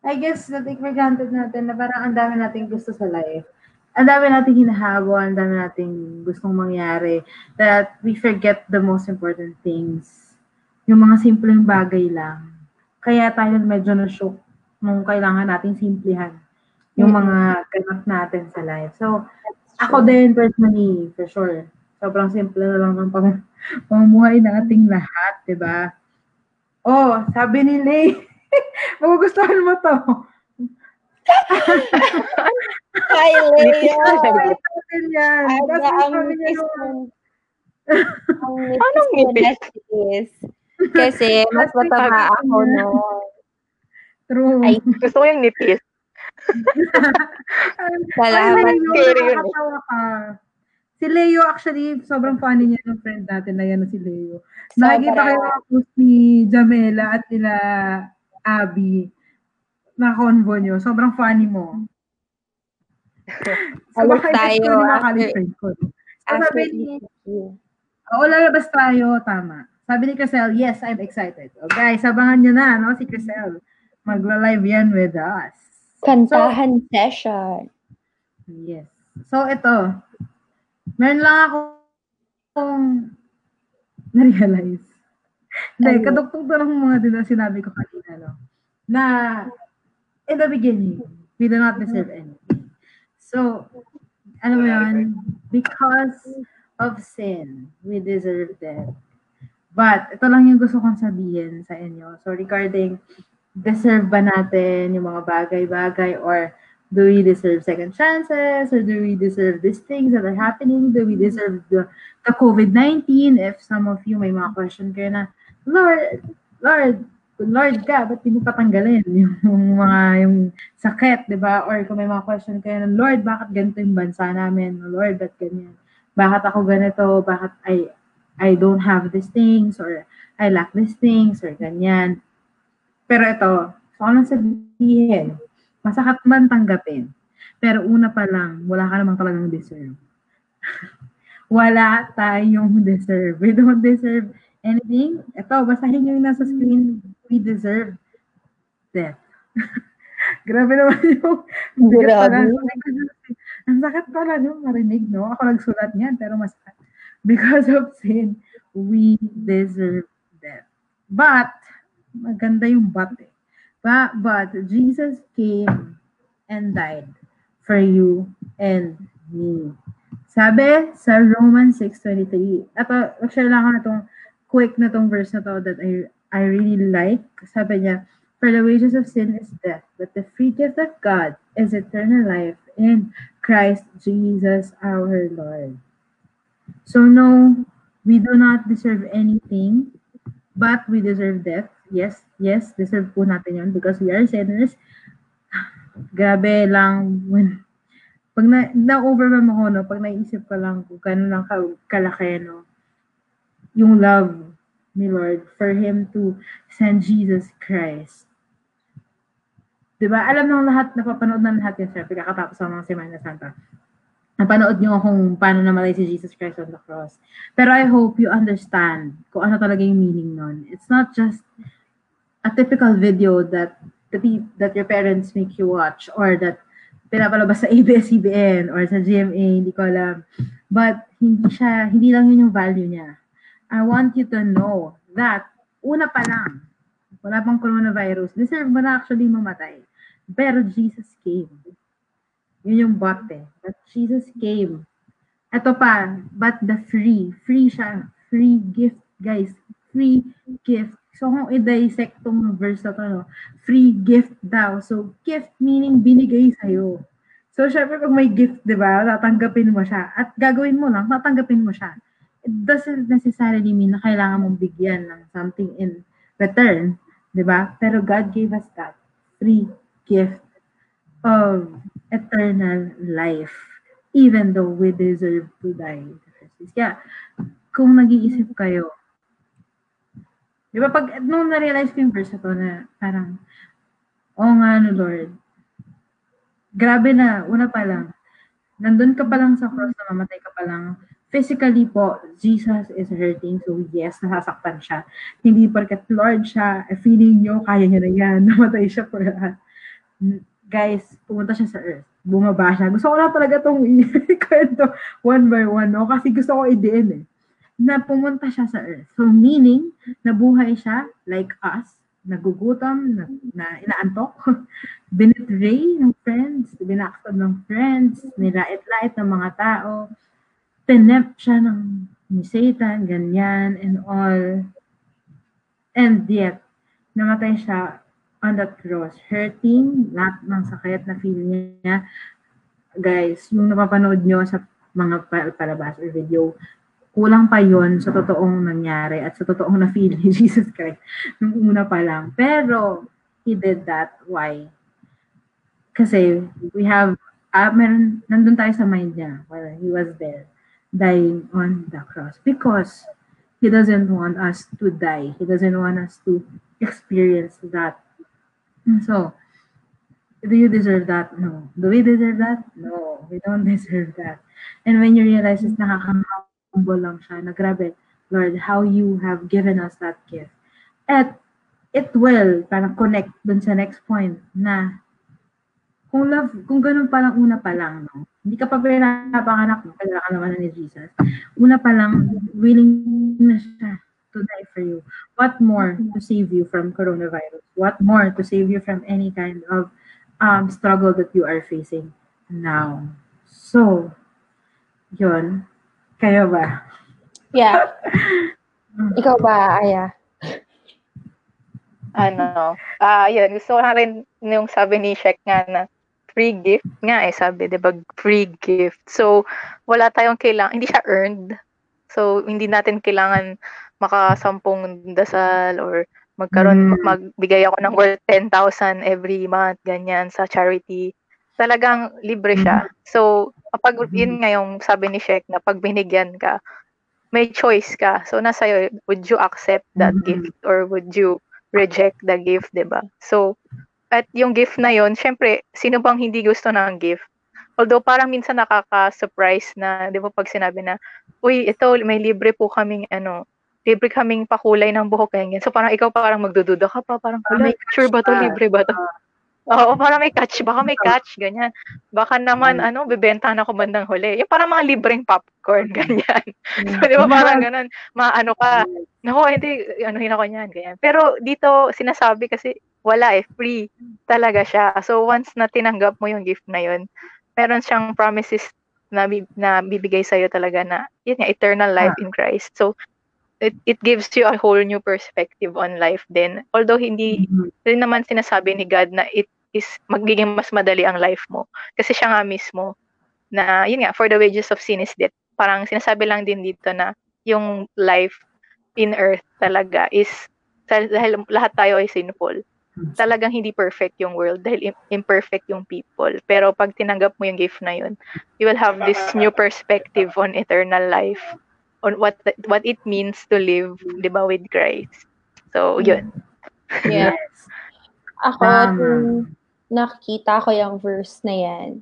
I guess, na-take for granted natin na parang ang dami nating gusto sa life. Ang dami nating hinahabol, ang dami nating gustong mangyari. That we forget the most important things. Yung mga simpleng bagay lang. Kaya tayo medyo na-shock nung kailangan nating simplihan yung mga ganap natin sa life. So, ako din personally, for sure. Sobrang simple na lang ng pang pamumuhay nating lahat, di ba? Oh, sabi ni Lay, magugustuhan mo to. Hi, Kasi ang Anong na sis. Kasi mas mataba ako no. True. Ay, Gusto ko yung nipis. Salamat. Eh. nakakatawa ka. Si Leo, actually, sobrang funny niya ng friend natin na yan si Leo. Nakikita kayo mga post ni Jamela at nila Abby na convo nyo. Sobrang funny mo. Baka i-text tayo ko after- ko. So, sabi ni, ECQ. Oo, lalabas tayo, tama. Sabi ni Crisel, yes, I'm excited. O guys, sabangan nyo na, no, si Crisel. Magla-live yan with us. Kantahan session. Yes. So, ito. Meron lang ako kung na-realize. Hindi, Ano? kadugtong to ng mga din na sinabi ko kanina, no? Na, in the beginning, we do not deserve anything. So, ano mo yun? Because of sin, we deserve death. But, ito lang yung gusto kong sabihin sa inyo. So, regarding, deserve ba natin yung mga bagay-bagay or do we deserve second chances or do we deserve these things that are happening? Do we deserve the, the COVID-19? If some of you may mga question kayo na, Lord, Lord, Lord ka, ba't di mo patanggalin yung mga yung sakit, di ba? Or kung may mga question kayo na, Lord, bakit ganito yung bansa namin? Lord, ba't ganyan? Bakit ako ganito? Bakit I, I don't have these things or I lack these things or ganyan. Pero ito, so ano sabihin? Masakit man tanggapin. Pero una pa lang, wala ka namang talagang deserve. wala tayong deserve. We don't deserve anything. Ito, basahin nyo yung nasa screen. We deserve death. Grabe naman yung bigat Grabe. pala. Ang sakit pala no, marinig, no? Ako nagsulat niyan, pero mas because of sin, we deserve death. But, maganda yung but eh. But, but Jesus came and died for you and me. Sabi sa Romans 6.23, ito, share lang ako na itong quick na tong verse na to that I, I really like. Sabi niya, For the wages of sin is death, but the free gift of God is eternal life in Christ Jesus our Lord. So no, we do not deserve anything, but we deserve death. Yes, yes, deserve po natin yun because we are sinners. Grabe lang when pag na, na-overwhelm ako, no, pag naisip ko lang kung gano'n lang ka, kalaki, no, yung love ni Lord for Him to send Jesus Christ. Diba? Alam ng lahat, napapanood ng lahat yun, syempre, kakatapos ako ng Semana Santa. Napanood niyo kung paano namatay si Jesus Christ on the cross. Pero I hope you understand kung ano talaga yung meaning nun. It's not just a typical video that that, that your parents make you watch or that pinapalabas sa ABS-CBN or sa GMA, hindi ko alam. But hindi siya, hindi lang yun yung value niya. I want you to know that una pa lang, wala pang coronavirus, deserve mo na actually mamatay. Pero Jesus came. Yun yung but eh. But Jesus came. Ito pa, but the free. Free siya. Free gift, guys. Free gift. So, kung i-dissect tong verse na to, no? free gift daw. So, gift meaning binigay sa'yo. So, syempre, pag may gift, di ba, tatanggapin mo siya. At gagawin mo lang, tatanggapin mo siya. It doesn't necessarily mean na kailangan mong bigyan ng something in return. Di ba? Pero God gave us that free gift of eternal life even though we deserve to die. Kaya, kung nag-iisip kayo, di ba pag, nung na-realize ko yung verse na to na parang, oh nga no Lord, grabe na, una pa lang, nandun ka pa lang sa cross na mamatay ka pa lang, physically po, Jesus is hurting. So yes, nasasaktan siya. Hindi porket Lord siya, eh, feeling nyo, kaya niya na yan, namatay siya for lahat. Guys, pumunta siya sa earth. Bumaba siya. Gusto ko na talaga itong kwento one by one, no? Kasi gusto ko i-din eh. Na pumunta siya sa earth. So meaning, nabuhay siya like us, nagugutom, na, na inaantok, binitray ng friends, binaktab ng friends, nilait-lait ng mga tao, tinempt siya ng ni Satan, ganyan, and all. And yet, namatay siya on that cross, hurting, lahat ng sakit na feel niya. Guys, yung napapanood nyo sa mga palabas or video, kulang pa yon sa totoong nangyari at sa totoong na-feel ni Jesus Christ nung una pa lang. Pero, He did that. Why? Kasi, we have, uh, meron, nandun tayo sa mind niya while He was there, dying on the cross. Because, He doesn't want us to die. He doesn't want us to experience that So, do you deserve that? No. Do we deserve that? No. We don't deserve that. And when you realize it's nakaka-humble lang siya, na grabe, Lord, how you have given us that gift. At it will parang connect dun sa next point na kung love, kung ganun pa lang una pa lang, no? Hindi ka pa pinapanganak, no? Kaya ka naman ni Jesus. Una pa lang, willing na siya to die for you? What more to save you from coronavirus? What more to save you from any kind of um, struggle that you are facing now? So, yun. Kayo ba? Yeah. Ikaw ba, Aya? Ano, ah, yun, gusto ko na rin yung sabi ni Shek nga na free gift nga eh, sabi, di ba, free gift. So, wala tayong kailangan, hindi siya earned. So, hindi natin kailangan makasampung dasal or magkaroon, Mm. magbigay ako ng worth 10,000 every month, ganyan, sa charity. Talagang libre siya. So, kapag yun nga yung sabi ni Shek na pag binigyan ka, may choice ka. So, nasa iyo, would you accept that Mhm. gift or would you reject the gift, 'di ba? So, at yung gift na yon, syempre, sino bang hindi gusto ng gift? Although parang minsan nakaka-surprise na, 'di ba, pag sinabi na, "Uy, ito may libre po kaming ano, libre kaming pakulay ng buhok ganyan." So parang ikaw parang magdududa ka pa, parang, Parang "Wala, may sure ba to, pa." libre ba to?" Oo, parang may catch, baka may catch, ganyan. Baka naman, ano, bebenta na ako bandang huli. Yung parang mga libreng popcorn, ganyan. So, di ba parang ganun, maano ka, Naku, hindi, anuhin ako niyan, ganyan. Pero dito, sinasabi kasi, wala eh, free talaga siya. So, once na tinanggap mo yung gift na yun, meron siyang promises na, na bibigay sa'yo talaga na, yun nga, eternal life in Christ. So, it, it gives you a whole new perspective on life din. Although, hindi Mhm. rin naman sinasabi ni God na it is magiging mas madali ang life mo. Kasi siya nga mismo, na, yun nga, for the wages of sin is death. Parang sinasabi lang din dito na, yung life in earth talaga is dahil lahat tayo ay sinful. talagang hindi perfect yung world dahil im- imperfect yung people. Pero pag tinanggap mo yung gift na yun, you will have this new perspective on eternal life, on what what it means to live, di ba, with Christ. So, yun. Yeah. Yes. Ako, nung nakita ko yung verse na yan,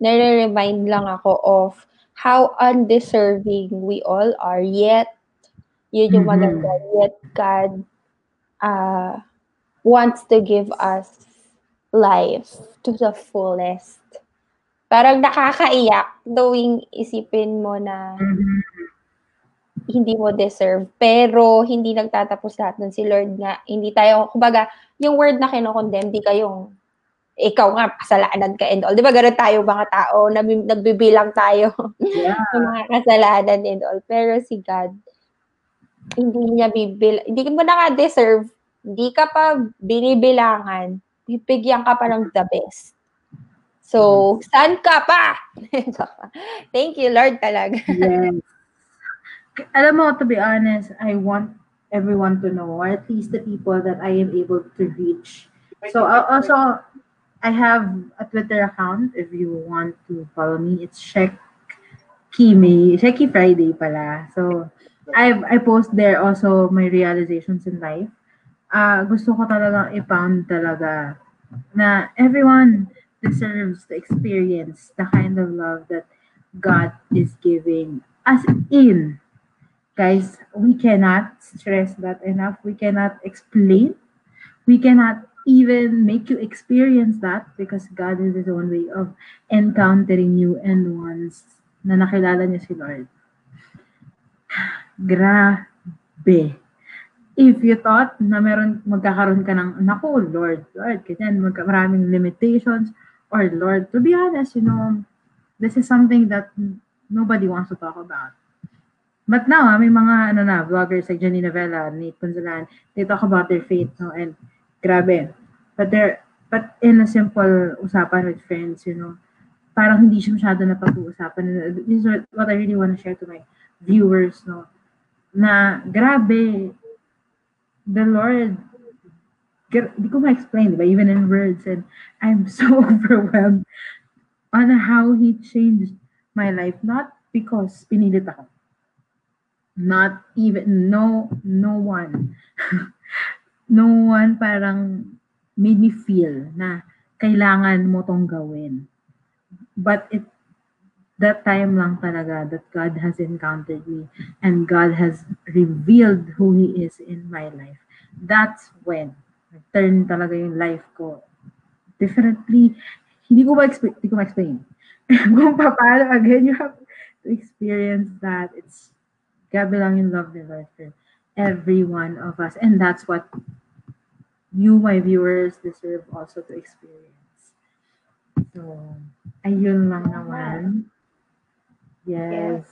nare-remind lang ako of how undeserving we all are, yet, yun yung Mhm. maganda, yet God uh, wants to give us life to the fullest. Parang nakakaiyak tuwing isipin mo na Mhm. Hindi mo deserve. Pero, hindi nagtatapos lahat nun. Si Lord nga, hindi tayo, kumbaga, yung word na kinokondemn, di kayong, ikaw nga, kasalanan ka and all. Di ba, ganun tayo mga tao, nabi- nagbibilang tayo Yeah. ng mga kasalanan and all. Pero si God, hindi niya bibil, hindi mo na nga deserve, hindi ka pa binibilangan, bibigyan ka pa ng the best. So, saan ka pa? Thank you, Lord, talaga. Yes. Alam mo, to be honest, I want everyone to know, or at least the people that I am able to reach. So, uh, also, I have a Twitter account if you want to follow me. It's Shek Kimi, Sheki Friday pala. So, I I post there also my realizations in life. Ah, gusto ko talaga i-pound talaga na everyone deserves to experience the kind of love that God is giving as in guys we cannot stress that enough. We cannot explain. We cannot even make you experience that because God is his own way of encountering you and once na nakilala niya si Lord. Grabe. If you thought na meron magkakaroon ka ng naku Lord Lord ganyan magka, maraming limitations or Lord to be honest you know this is something that nobody wants to talk about But now, ah, may mga ano na, vloggers like Janine Vela, Nate Punzalan, they talk about their faith, no? And grabe. But they're, but in a simple usapan with friends, you know, parang hindi siya masyado na pag-uusapan. This is what, what I really want to share to my viewers, no? Na grabe, the Lord, gra- di ko ma-explain, di ba? Even in words. And I'm so overwhelmed on how He changed my life. Not because pinilit ako not even no no one. No one parang made me feel na kailangan mo tong gawin. But it that time lang talaga that God has encountered me and God has revealed who He is in my life. That's when turn talaga yung life ko differently. Hindi ko ba explain hindi ko ma-explain. Kung paano again you have to experience that. It's Grabe lang yung love ni Lord for every one of us. And that's what you, my viewers, deserve also to experience. So, ayun lang naman. Yes.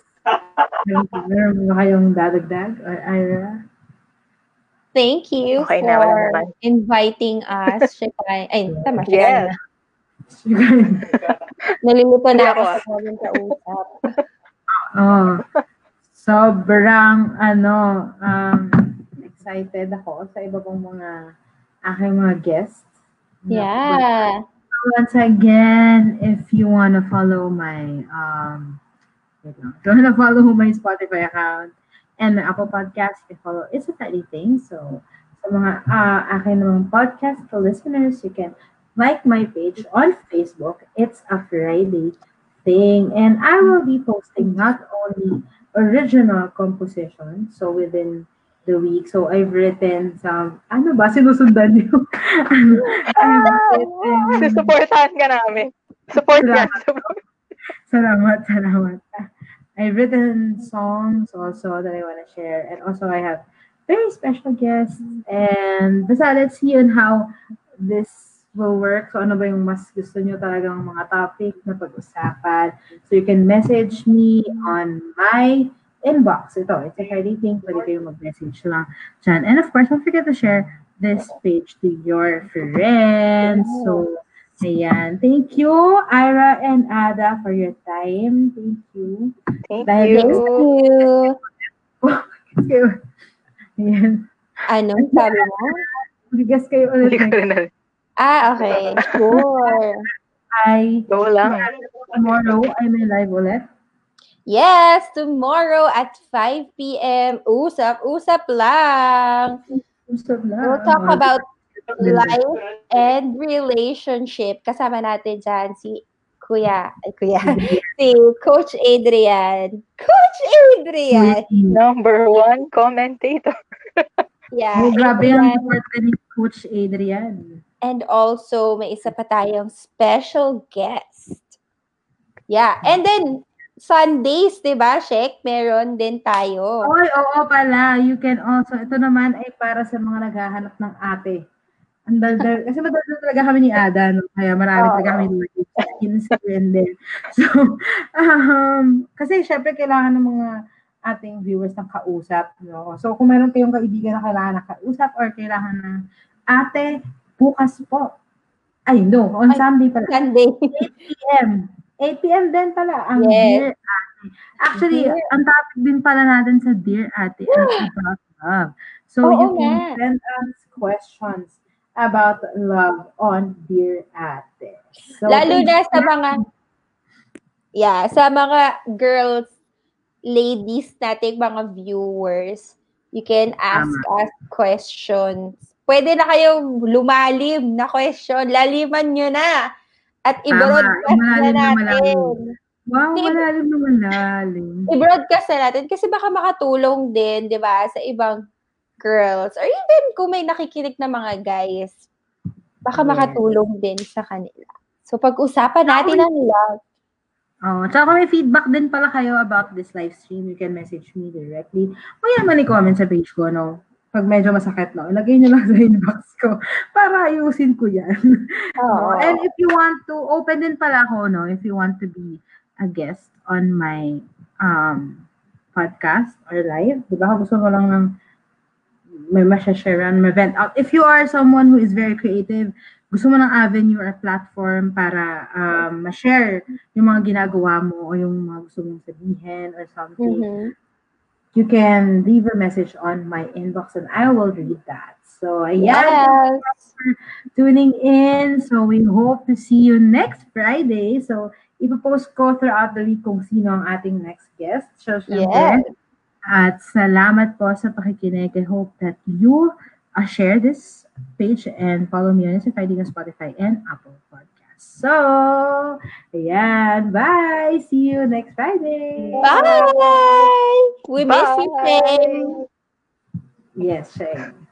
Meron meron ba kayong dadagdag? Or Ira? Thank you Okay na, wala for naman. inviting us. Shekay. Ay, tama, Shekay. Yes. Nalilito Hindi na ako, ako sa aming kausap. oh, sobrang ano, um, excited ako sa iba pong mga aking mga guests. Yeah. once again, if you want to follow my um, wait lang. if you want to follow my Spotify account and my Apple Podcast, you follow It's a Friday Thing. So, sa mga uh, akin namang podcast listeners, you can like my page on Facebook. It's a Friday Thing. And I will be posting not only original composition, so within the week. So, I've written some, ano ba, sinusundan niyo? I've written Susuportahan ka namin. Support yan. Salamat, salamat. I've written songs also that I want to share. And also I have very special guests. And basta let's see on how this will work. So ano ba yung mas gusto nyo talagang mga topic na pag-usapan. So you can message me on my inbox. Ito, it's a Friday thing. Pwede kayo mag-message lang dyan. And of course, don't forget to share this page to your friends. So, Ayan. Thank you, Ira and Ada, for your time. Thank you. Thank Dahil- Thank you. you. Ayan. Ano, sabi mo? Mag-guess kayo ulit Hindi ko rin. Ah, okay. Sure. ay Go lang. tomorrow ay may live ulit. Yes, tomorrow at 5 p.m. Usap, usap lang. Usap na. We'll talk about life and relationship. Kasama natin dyan si Kuya, ay, Kuya, si Coach Adrian. Coach Adrian! Number one commentator. Yeah. Oh, grabe ang support ni Coach Adrian. And also, may isa pa tayong special guest. Yeah. And then, Sundays, di ba, Shek? Meron din tayo. Oy, oo pala. You can also, ito naman ay para sa mga naghahanap ng ate. Ang daldal, kasi madaldal talaga kami ni Ada, no? kaya marami Oo. talaga kami skills and then. So, um, kasi syempre kailangan ng mga ating viewers ng kausap. No? So, kung meron kayong kaibigan na kailangan ng kausap or kailangan ng ate, bukas po. Ay, no, on Ay. Sunday pala. Sunday. p.m. 8 p.m. din pala ang Yes. Dear Ate. Actually, Dear- ang topic din pala natin sa Dear Ate is about love. So, Oo you can send us questions about love on Dear Ate. So, Lalo na sa mga, yeah, sa mga girls, ladies nating mga viewers, you can ask us questions. Pwede na kayong lumalim na question. Laliman nyo na. At i-broadcast na na natin. malalim. Wow, malalim na malalim. I-broadcast na natin kasi baka makatulong din, di ba, sa ibang girls. Or even kung may nakikinig na mga guys, baka Yes. makatulong din sa kanila. So, pag-usapan natin ang love. Oh, tsaka kung may feedback din pala kayo about this live stream, you can message me directly. O yan man i-comment sa page ko, no? Pag medyo masakit, no? Ilagay nyo lang sa inbox ko para ayusin ko yan. No? And if you want to, open din pala ako, no? If you want to be a guest on my um, podcast or live, di ba? Gusto mo lang ng may masya-share, may vent out. If you are someone who is very creative, gusto mo ng avenue or platform para um, ma-share yung mga ginagawa mo o yung mga gusto mong sabihin or something, Mhm. You can leave a message on my inbox and I will read that. So, ayan. Yes. tuning in. So, we hope to see you next Friday. So, ipopost ko throughout the week kung sino ang ating next guest. So, syempre, Yes. at salamat po sa pakikinig. I hope that you uh, share this page and follow me on Spotify, Spotify, and Apple Podcasts. So, ayan. Bye! See you next Friday! Bye! We miss you, Bye. Shane. Yes, Shane.